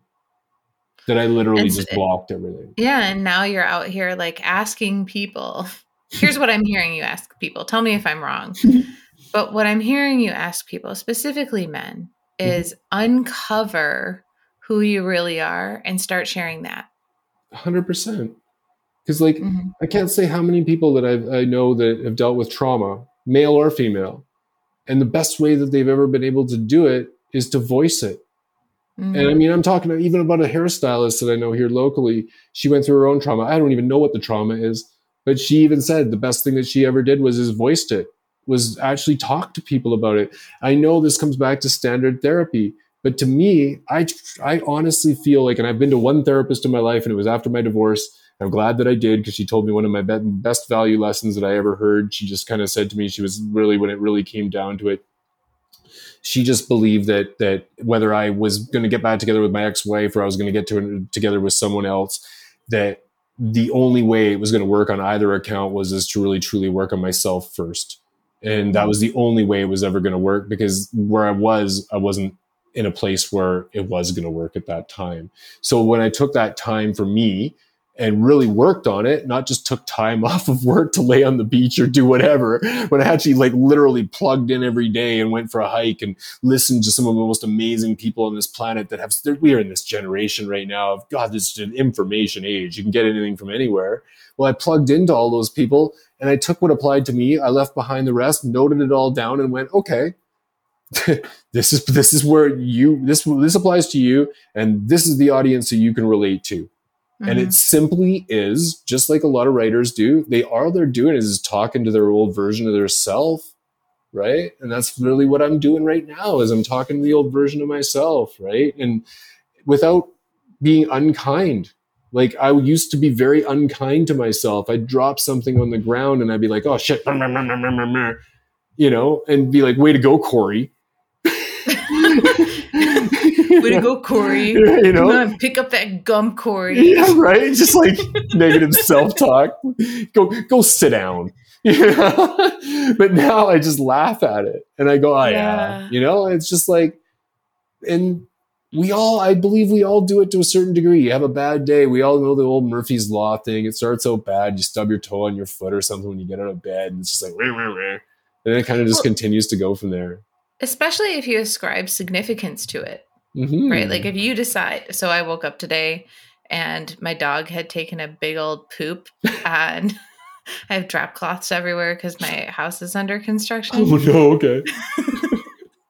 That I literally And just eh, blocked everything. Yeah. And now you're out here like asking people. Here's what I'm hearing you ask people. Tell me if I'm wrong. but what I'm hearing you ask people, specifically men, Mm-hmm. is uncover who you really are and start sharing that. 100%. Because, like, Mhm. I can't say how many people that I've, I know that have dealt with trauma, male or female. And the best way that they've ever been able to do it is to voice it. Mhm. And I mean, I'm talking even about a hairstylist that I know here locally. She went through her own trauma. I don't even know what the trauma is, but she even said the best thing that she ever did was is voiced it, was actually talk to people about it. I know this comes back to standard therapy, but to me, I I honestly feel like, and I've been to one therapist in my life, and it was after my divorce. I'm glad that I did because she told me one of my be- best value lessons that I ever heard. She just kind of said to me, she was really when it really came down to it, she just believed that that whether I was going to get back together with my ex-wife or I was going to get to, together with someone else, that the only way it was going to work on either account was is to really truly work on myself first, and that was the only way it was ever going to work because where I was, I wasn't in a place where it was going to work at that time. So when I took that time for me and really worked on it, not just took time off of work to lay on the beach or do whatever, but I actually like literally plugged in every day and went for a hike and listened to some of the most amazing people on this planet that have, we are in this generation right now of God, this is an information age. You can get anything from anywhere. Well, I plugged into all those people and I took what applied to me. I left behind the rest, noted it all down and went, okay, this is, this is where you, this, this applies to you. And this is the audience that you can relate to. And it mm-hmm. simply is just like a lot of writers do. They all they're doing is, is talking to their old version of their self, right? And that's really what I'm doing right now. Is I'm talking to the old version of myself, right? And without being unkind. Like I used to be very unkind to myself. I'd drop something on the ground and I'd be like, "Oh shit," you know, and be like, "Way to go, Corey." Way to go, Corey. you know, Come on, pick up that gum, Corey. Yeah, right. Just like negative self-talk. Go, go sit down. You know? but now I just laugh at it and I go, oh yeah. Yeah. You know, it's just like, and we all, I believe we all do it to a certain degree. You have a bad day. We all know the old Murphy's Law thing. It starts out bad. You stub your toe on your foot or something when you get out of bed. And it's just like, "Rah, rah, rah." and then it kind of just Well- continues to go from there. Especially if you ascribe significance to it. Mhm. right? Like if you decide, so I woke up today and my dog had taken a big old poop and I have drop cloths everywhere because my house is under construction. oh no, okay.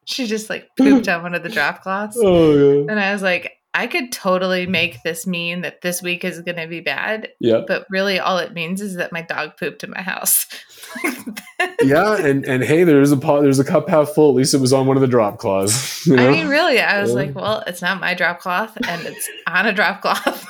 She just like pooped on one of the drop cloths. Oh yeah. And I was like, I could totally make this mean that this week is going to be bad. Yeah. But really, all it means is that my dog pooped in my house. Yeah, and and hey, there's a pot, there's a cup half full. At least it was on one of the drop cloths. you I mean, really, I was Yeah. like, well, it's not my drop cloth and it's on a drop cloth.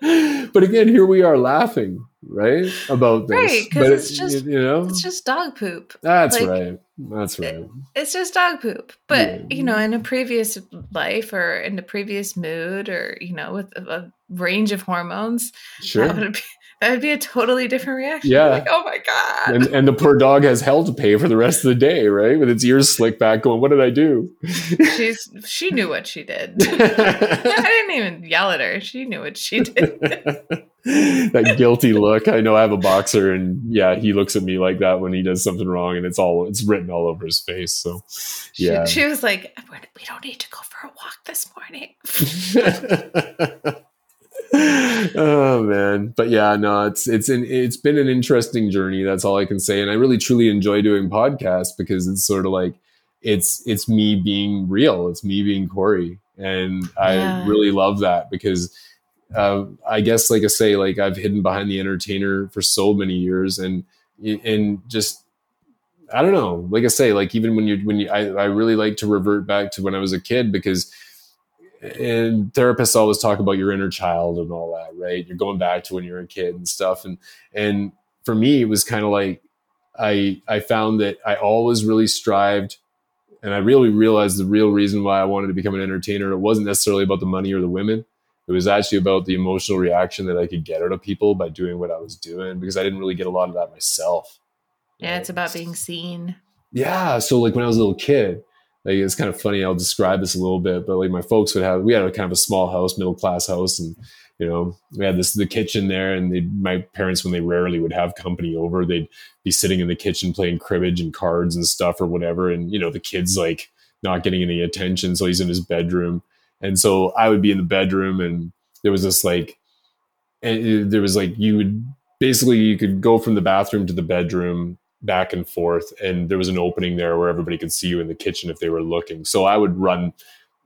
but again, here we are laughing, right, about this. Right, 'cause But it's it- just- you know it's just dog poop. that's like- right. That's right. It's just dog poop. But, Yeah. you know, in a previous life or in a previous mood or, you know, with a, a range of hormones, Sure. that, would that would be a totally different reaction. Yeah. Like, oh my God. And, and the poor dog has hell to pay for the rest of the day, right? With its ears slicked back, going, "What did I do?" She's she knew what she did. I didn't even yell at her. She knew what she did. that guilty look. I know I have a boxer, and yeah, he looks at me like that when he does something wrong, and it's all it's written all over his face. So, She, yeah. she was like, "We don't need to go for a walk this morning." Oh man, but yeah, no, it's it's an it's been an interesting journey. That's all I can say, and I really truly enjoy doing podcasts because it's sort of like it's it's me being real. It's me being Corey, and I Yeah. really love that because uh, I guess, like I say, like I've hidden behind the entertainer for so many years, and and just I don't know. Like I say, like even when you when you, I I really like to revert back to when I was a kid because and therapists always talk about your inner child and all that, right? You're going back to when you're a kid and stuff. And and for me, it was kind of like I I found that I always really strived, and I really realized the real reason why I wanted to become an entertainer. It wasn't necessarily about the money or the women. It was actually about the emotional reaction that I could get out of people by doing what I was doing because I didn't really get a lot of that myself. Yeah, it's about being seen. Yeah. So like when I was a little kid, like it's kind of funny. I'll describe this a little bit, but like my folks would have, we had a kind of a small house, middle class house, and you know we had this the kitchen there, and my parents when they rarely would have company over, they'd be sitting in the kitchen playing cribbage and cards and stuff or whatever, and you know the kids like not getting any attention, so he's in his bedroom, and so I would be in the bedroom, and there was this like, and it- there was like you would basically you could go from the bathroom to the bedroom back and forth and there was an opening there where everybody could see you in the kitchen if they were looking. So i would run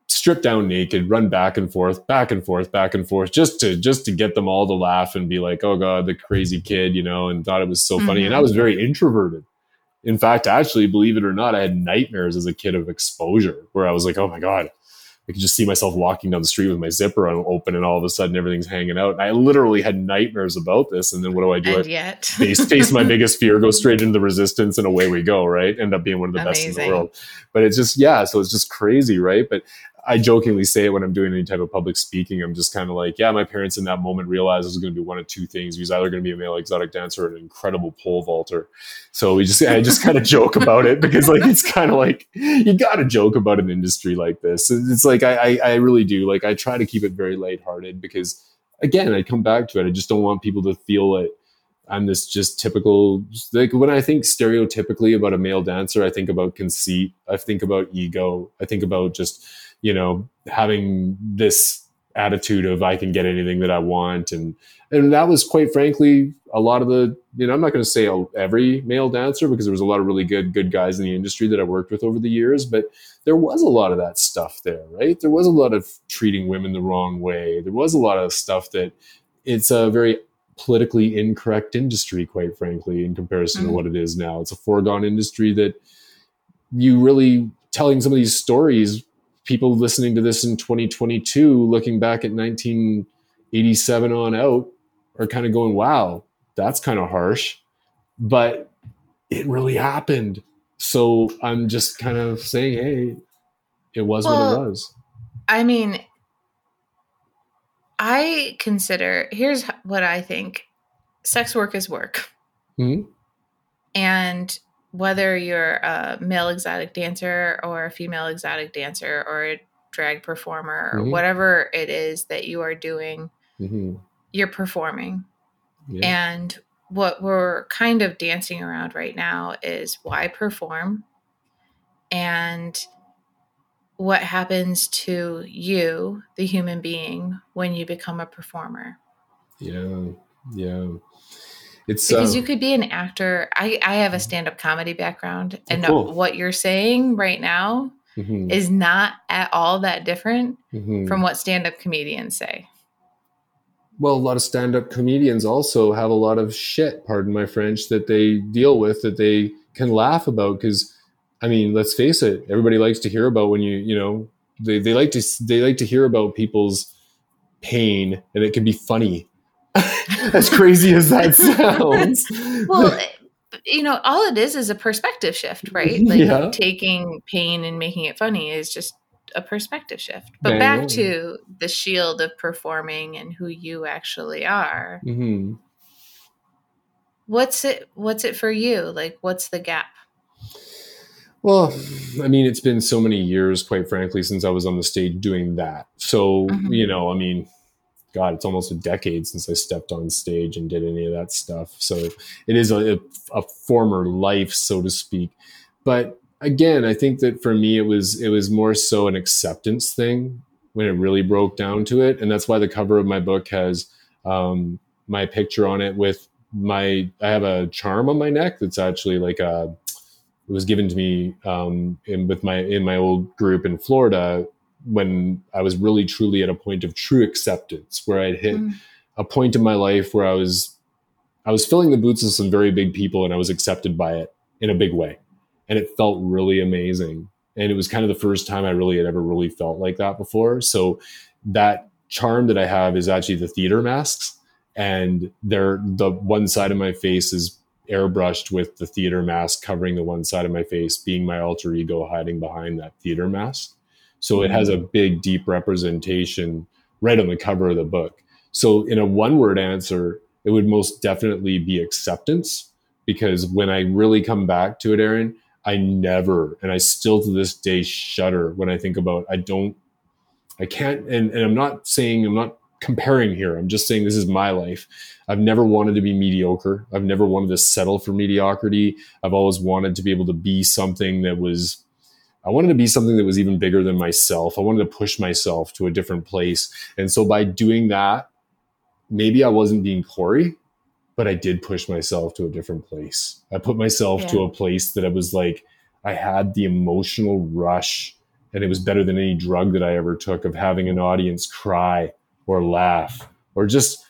strip down naked run back and forth back and forth back and forth just to just to get them all to laugh and be like oh god the crazy kid you know and thought it was so funny. And i Mhm. was very introverted. In fact actually believe it or not i had nightmares as a kid of exposure where i was like oh my god I could just see myself walking down the street with my zipper open and all of a sudden everything's hanging out. And I literally had nightmares about this. And then what do I do? And I yet, face, face my biggest fear, go straight into the resistance, and away we go, right? End up being one of the best in the world. But it's just, yeah, so it's just crazy, right? But I jokingly say it when I'm doing any type of public speaking. I'm just kind of like, yeah, my parents in that moment realized I was going to be one of two things. He was either going to be a male exotic dancer or an incredible pole vaulter. So we just, I just kind of joke about it because like it's kind of like you got to joke about an industry like this. It's like I, I, I really do. Like I try to keep it very lighthearted because again, I come back to it. I just don't want people to feel that I'm this just typical. Like when I think stereotypically about a male dancer, I think about conceit. I think about ego. I think about just you know having this attitude of I can get anything that I want, and and that was quite frankly a lot of the you know I'm not going to say every male dancer because there was a lot of really good good guys in the industry that I worked with over the years, but there was a lot of that stuff there, right? There was a lot of treating women the wrong way. There was a lot of stuff that it's a very politically incorrect industry, quite frankly, in comparison to Mhm. what it is now. It's a foregone industry that you really telling some of these stories, people listening to this in 2022, looking back at 1987 on out, are kind of going, wow, that's kind of harsh. But it really happened. So I'm just kind of saying, hey, it was what it was. I mean, I consider here's what I think sex work is work. Mhm. And whether you're a male exotic dancer or a female exotic dancer or a drag performer or Mhm. whatever it is that you are doing, hmm you're performing. Yeah. And what we're kind of dancing around right now is why perform? And what happens to you, the human being, when you become a performer. Yeah, yeah. It's because um, you could be an actor. I I have a stand up comedy background, oh, and cool. what you're saying right now mm-hmm. is not at all that different mm-hmm. from what stand up comedians say. Well, a lot of stand up comedians also have a lot of shit, pardon my French, that they deal with that they can laugh about because I mean, let's face it, everybody likes to hear about when you, you know, they, they like to they like to hear about people's pain and it can be funny. As crazy as that sounds. well, you know, all it is is a perspective shift, right? Like yeah. taking pain and making it funny is just a perspective shift. But Dang. back to the shield of performing and who you actually are. Mm-hmm. What's it what's it for you? Like what's the gap? Well, I mean, it's been so many years, quite frankly, since I was on the stage doing that. So, mm-hmm. you know, I mean, God, it's almost a decade since I stepped on stage and did any of that stuff. So it is a, a former life, so to speak. But again, I think that for me, it was it was more so an acceptance thing when it really broke down to it, and that's why the cover of my book has um, my picture on it with my I have a charm on my neck that's actually like a it was given to me um, in, with my in my old group in Florida when I was really truly at a point of true acceptance, where I'd hit mm. a point in my life where I was I was filling the boots of some very big people, and I was accepted by it in a big way, and it felt really amazing. And it was kind of the first time I really had ever really felt like that before. So that charm that I have is actually the theater masks, and they're the one side of my face is airbrushed with the theater mask covering the one side of my face, being my alter ego hiding behind that theater mask. So it has a big, deep representation right on the cover of the book. So in a one word answer, it would most definitely be acceptance because when I really come back to it, Erin, I never, and I still to this day shudder when I think about, I don't, I can't, and, and I'm not saying, I'm not comparing here. I'm just saying this is my life. I've never wanted to be mediocre. I've never wanted to settle for mediocrity. I've always wanted to be able to be something that was I wanted to be something that was even bigger than myself. I wanted to push myself to a different place. And so by doing that, maybe I wasn't being Corey, but I did push myself to a different place. I put myself yeah. to a place that I was like, I had the emotional rush, and it was better than any drug that I ever took of having an audience cry or laugh or just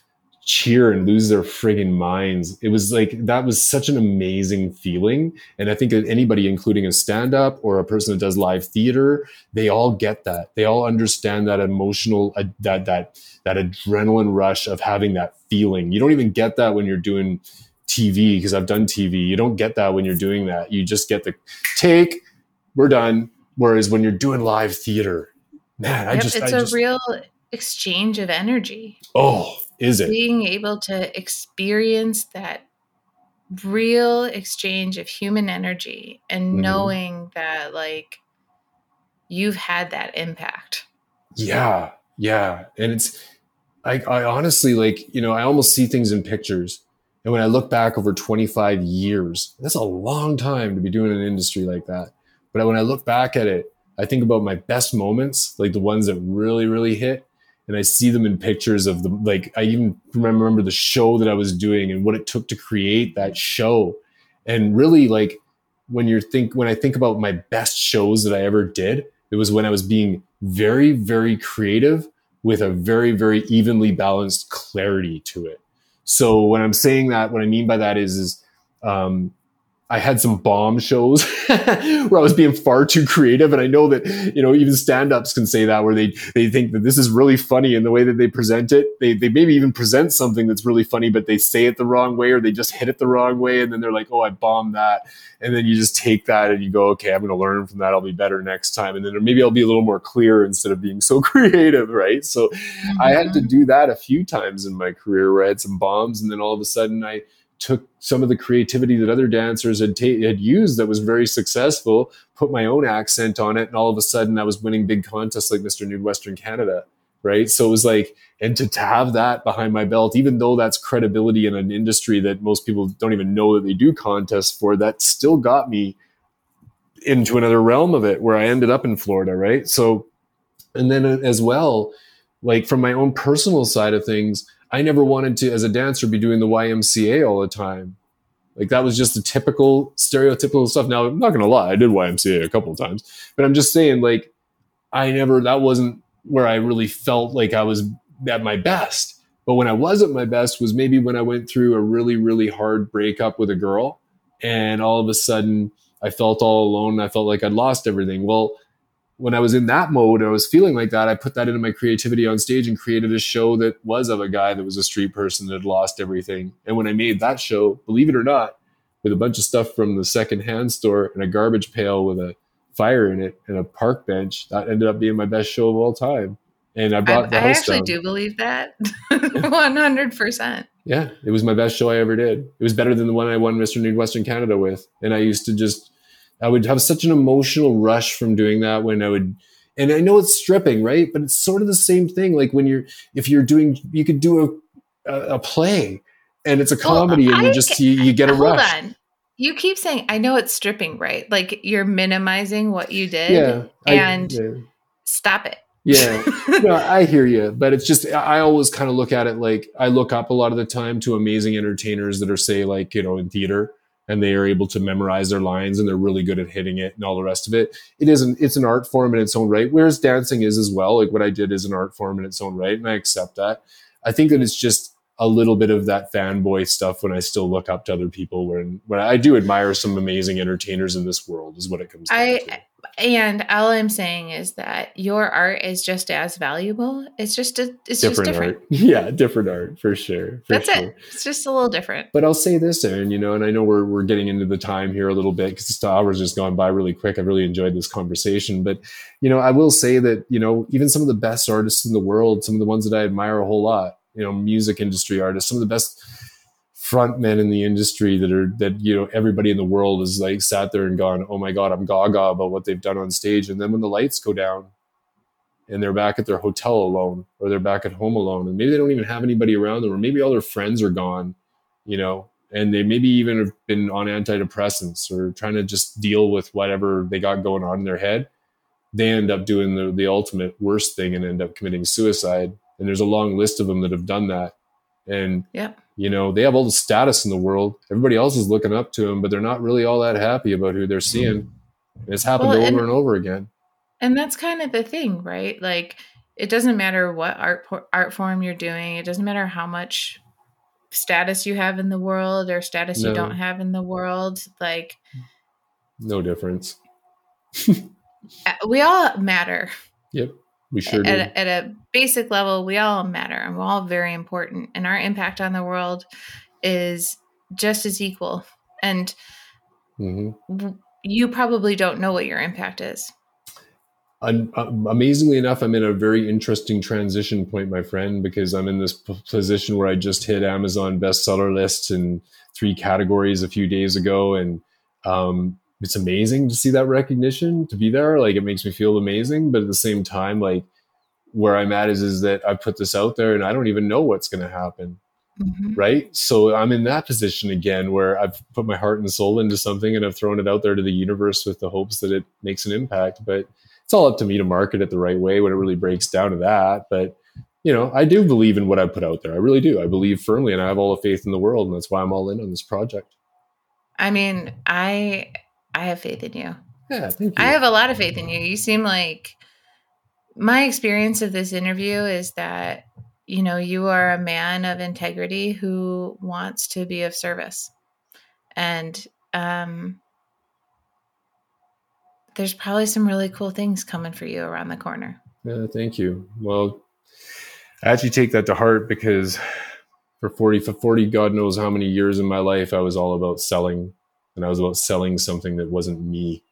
cheer and lose their friggin' minds. It was like that was such an amazing feeling. And I think that anybody, including a stand up or a person that does live theater, they all get that. They all understand that emotional, uh, that, that, that adrenaline rush of having that feeling. You don't even get that when you're doing TV because I've done TV. You don't get that when you're doing that. You just get the take, we're done. Whereas when you're doing live theater, man, I yep, just, it's I a just, real exchange of energy. Oh, is it? Being able to experience that real exchange of human energy and mm-hmm. knowing that like you've had that impact. Yeah. Yeah. And it's I, I honestly like, you know, I almost see things in pictures. And when I look back over 25 years, that's a long time to be doing an industry like that. But when I look back at it, I think about my best moments, like the ones that really, really hit and I see them in pictures of the like I even remember the show that I was doing and what it took to create that show. And really like when you're think when I think about my best shows that I ever did, it was when I was being very, very creative with a very, very evenly balanced clarity to it. So when I'm saying that, what I mean by that is, is um, I had some bomb shows where I was being far too creative. And I know that, you know, even stand-ups can say that where they, they think that this is really funny in the way that they present it. They, they maybe even present something that's really funny, but they say it the wrong way or they just hit it the wrong way. And then they're like, oh, I bombed that. And then you just take that and you go, okay, I'm going to learn from that. I'll be better next time. And then maybe I'll be a little more clear instead of being so creative. Right. So mm-hmm. I had to mm-hmm. do that a few times in my career where I had some bombs and then all of a sudden I, took some of the creativity that other dancers had, ta- had used that was very successful, put my own accent on it, and all of a sudden I was winning big contests like Mr. Nude Western Canada, right? So it was like, and to, to have that behind my belt, even though that's credibility in an industry that most people don't even know that they do contests for, that still got me into another realm of it where I ended up in Florida, right? So, and then uh, as well, like from my own personal side of things, I never wanted to, as a dancer, be doing the YMCA all the time. Like that was just the typical stereotypical stuff. Now, I'm not gonna lie, I did YMCA a couple of times, but I'm just saying, like, I never that wasn't where I really felt like I was at my best. But when I was at my best was maybe when I went through a really, really hard breakup with a girl, and all of a sudden I felt all alone. I felt like I'd lost everything. Well, when I was in that mode, I was feeling like that. I put that into my creativity on stage and created a show that was of a guy that was a street person that had lost everything. And when I made that show, believe it or not, with a bunch of stuff from the secondhand store and a garbage pail with a fire in it and a park bench, that ended up being my best show of all time. And I brought I, I actually down. do believe that 100%. Yeah, it was my best show I ever did. It was better than the one I won Mr. Nude Western Canada with. And I used to just I would have such an emotional rush from doing that when I would, and I know it's stripping, right? But it's sort of the same thing. Like when you're, if you're doing, you could do a, a, play and it's a comedy well, and you just, you, you get a hold rush. On. You keep saying, I know it's stripping, right? Like you're minimizing what you did yeah, and I, yeah. stop it. yeah, no, I hear you, but it's just I always kind of look at it like I look up a lot of the time to amazing entertainers that are say like you know in theater, and they are able to memorize their lines and they're really good at hitting it and all the rest of it. It is an it's an art form in its own right, whereas dancing is as well. Like what I did is an art form in its own right, and I accept that. I think that it's just a little bit of that fanboy stuff when I still look up to other people. When when I do admire some amazing entertainers in this world, is what it comes. I to. And all I'm saying is that your art is just as valuable. It's just a, it's different just different. Art. Yeah, different art for sure. For That's sure. it. It's just a little different. But I'll say this, Erin, you know, and I know we're we're getting into the time here a little bit because the hour's just gone by really quick. I really enjoyed this conversation. But, you know, I will say that, you know, even some of the best artists in the world, some of the ones that I admire a whole lot, you know, music industry artists, some of the best front men in the industry that are that you know everybody in the world is like sat there and gone oh my god i'm gaga about what they've done on stage. And then when the lights go down and they're back at their hotel alone or they're back at home alone and maybe they don't even have anybody around them or maybe all their friends are gone you know and they maybe even have been on antidepressants or trying to just deal with whatever they got going on in their head they end up doing the, the ultimate worst thing and end up committing suicide. And there's a long list of them that have done that. And yeah you know they have all the status in the world. Everybody else is looking up to them but they're not really all that happy about who they're seeing. And it's happened well, over and, and over again. And that's kind of the thing right? Like it doesn't matter what art art form you're doing. It doesn't matter how much status you have in the world or status no. you don't have in the world. Like no difference. uh, we all matter. Yep we sure do. At, at a basic level, we all matter and we're all very important, and our impact on the world is just as equal. And mm-hmm. you probably don't know what your impact is. Um, amazingly enough, I'm in a very interesting transition point, my friend, because I'm in this p- position where I just hit Amazon bestseller lists in three categories a few days ago, and um, it's amazing to see that recognition to be there like it makes me feel amazing but at the same time like where i'm at is is that i put this out there and i don't even know what's going to happen mm-hmm. right so i'm in that position again where i've put my heart and soul into something and i've thrown it out there to the universe with the hopes that it makes an impact but it's all up to me to market it the right way when it really breaks down to that but you know i do believe in what i put out there i really do i believe firmly and i have all the faith in the world and that's why i'm all in on this project i mean i I have faith in you. Yeah, thank you. I have a lot of faith in you. You seem like my experience of this interview is that you know you are a man of integrity who wants to be of service and um there's probably some really cool things coming for you around the corner yeah thank you well i actually take that to heart because for 40 for 40 god knows how many years in my life i was all about selling and I was about selling something that wasn't me.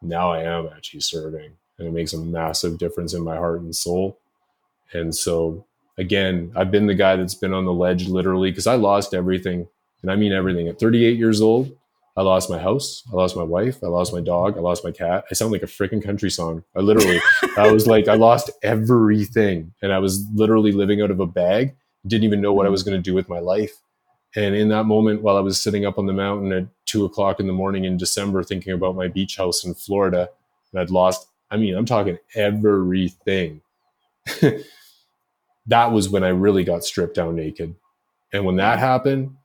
Now I am actually serving, and it makes a massive difference in my heart and soul. And so, again, I've been the guy that's been on the ledge literally because I lost everything, and I mean everything. At 38 years old, I lost my house, I lost my wife, I lost my dog, I lost my cat. I sound like a freaking country song. I literally, I was like, I lost everything, and I was literally living out of a bag. Didn't even know what I was going to do with my life And in that moment, while I was sitting up on the mountain at two o'clock in the morning in December, thinking about my beach house in Florida, and I'd lost, I mean, I'm talking everything. that was when I really got stripped down naked. And when that happened,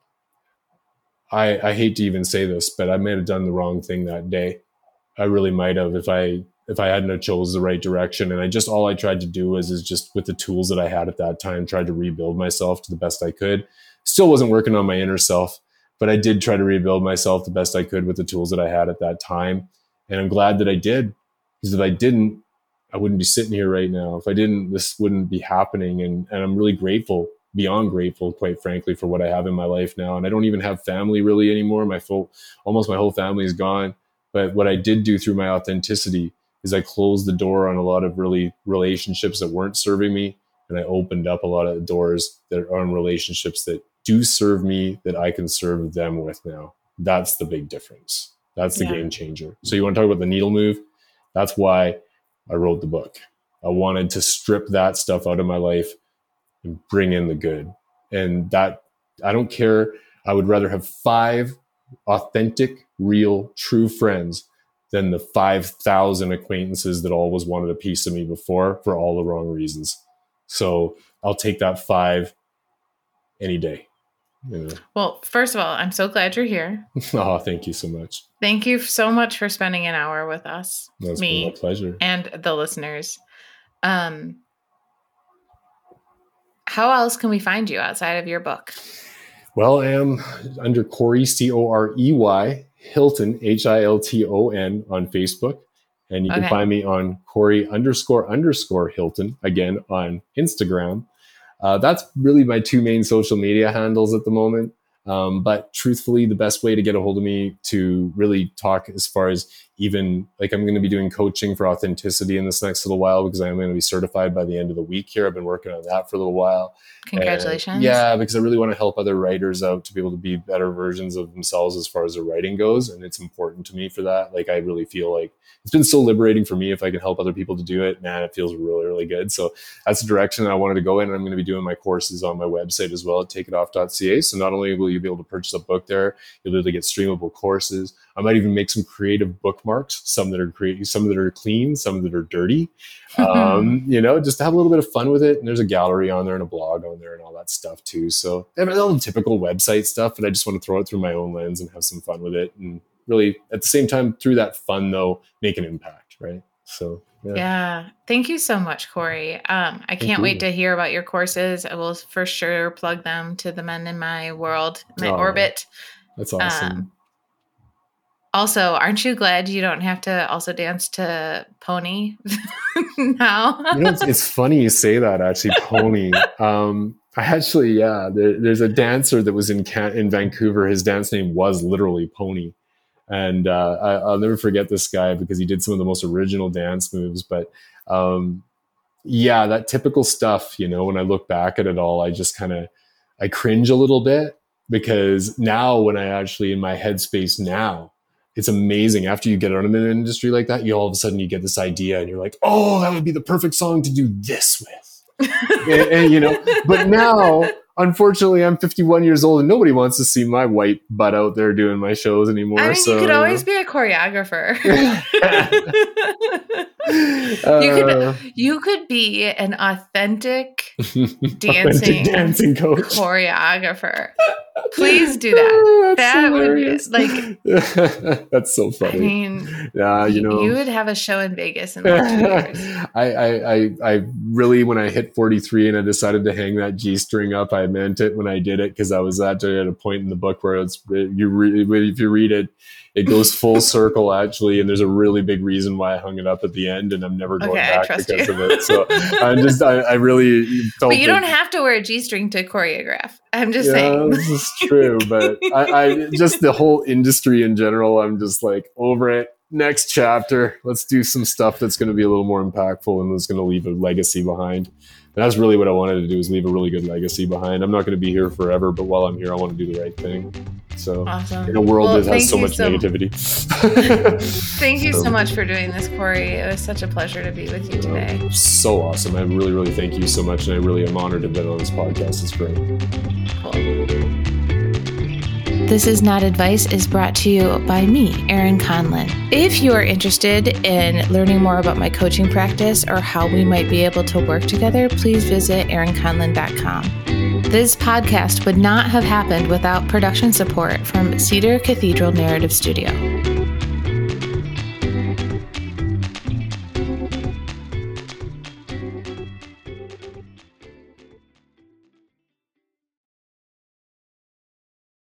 I, I hate to even say this, but I may have done the wrong thing that day. I really might have if I if I hadn't have chose the right direction. And I just all I tried to do was is just with the tools that I had at that time, tried to rebuild myself to the best I could. Still wasn't working on my inner self, but I did try to rebuild myself the best I could with the tools that I had at that time. And I'm glad that I did. Because if I didn't, I wouldn't be sitting here right now. If I didn't, this wouldn't be happening. And and I'm really grateful, beyond grateful, quite frankly, for what I have in my life now. And I don't even have family really anymore. My full almost my whole family is gone. But what I did do through my authenticity is I closed the door on a lot of really relationships that weren't serving me. And I opened up a lot of doors that are on relationships that do serve me that I can serve them with now. That's the big difference. That's the yeah. game changer. So you want to talk about the needle move? That's why I wrote the book. I wanted to strip that stuff out of my life and bring in the good. And that I don't care. I would rather have five authentic, real, true friends than the 5,000 acquaintances that always wanted a piece of me before for all the wrong reasons. So I'll take that five any day. Know. Well, first of all, I'm so glad you're here. oh, thank you so much. Thank you so much for spending an hour with us. That's me, a pleasure. And the listeners. Um, how else can we find you outside of your book? Well, I am under Corey, C O R E Y, Hilton, H I L T O N, on Facebook. And you okay. can find me on Corey underscore underscore Hilton, again on Instagram. Uh, that's really my two main social media handles at the moment. Um, but truthfully, the best way to get a hold of me to really talk as far as even like I'm going to be doing coaching for authenticity in this next little while because I'm going to be certified by the end of the week here. I've been working on that for a little while. Congratulations. And yeah, because I really want to help other writers out to be able to be better versions of themselves as far as their writing goes. And it's important to me for that. Like, I really feel like it's been so liberating for me if I can help other people to do it. Man, it feels really, really good. So that's the direction that I wanted to go in. And I'm going to be doing my courses on my website as well at takeitoff.ca. So not only will you be able to purchase a book there, you'll be able to get streamable courses. I might even make some creative bookmarks, some that are creative, some that are clean, some that are dirty. Um, you know, just to have a little bit of fun with it. And there's a gallery on there and a blog on there and all that stuff too. So I all the typical website stuff, but I just want to throw it through my own lens and have some fun with it. And really at the same time, through that fun though, make an impact. Right. So yeah. yeah. Thank you so much, Corey. Um, I can't wait to hear about your courses. I will for sure plug them to the men in my world, my orbit. That's awesome. Um, also, aren't you glad you don't have to also dance to Pony now? you know, it's, it's, funny you say that. Actually, Pony. Um, I actually, yeah, there, there's a dancer that was in in Vancouver. His dance name was literally Pony, and uh, I, will never forget this guy because he did some of the most original dance moves. But um, yeah, that typical stuff. You know, when I look back at it all, I just kind of I cringe a little bit because now when I actually in my headspace now it's amazing. After you get out of an industry like that you all of a sudden you get this idea and you're like oh that would be the perfect song to do this with. And, and, you know but now unfortunately i'm 51 years old and nobody wants to see my white butt out there doing my shows anymore i mean so, you could always be a choreographer. You could uh, you could be an authentic dancing, authentic dancing coach. choreographer Please do that. Oh, that hilarious. would like that's so funny. I mean, yeah, you know, you would have a show in Vegas in like two years. I, I, I, I really, when I hit 43 and I decided to hang that G string up, I meant it when I did it because I was at, at a point in the book where it's you re, if you read it, it goes full circle actually, and there's a really big reason why I hung it up at the end, and I'm never going okay, back because you. of it. So I'm just, I, I really But you don't have to wear a G string to choreograph. I'm just yeah, saying. this is true, but I, I just the whole industry in general, I'm just like over it. Next chapter, let's do some stuff that's going to be a little more impactful and that's going to leave a legacy behind that's really what I wanted to do is leave a really good legacy behind. I'm not going to be here forever, but while I'm here, I want to do the right thing. So awesome. in a world well, that has so much so negativity. thank you so, so much for doing this, Corey. It was such a pleasure to be with you today. so awesome. I really, really thank you so much. And I really am honored to be on this podcast. It's great. Cool. This Is Not Advice is brought to you by me, Erin Conlin. If you are interested in learning more about my coaching practice or how we might be able to work together, please visit erinconlin.com. This podcast would not have happened without production support from Cedar Cathedral Narrative Studio.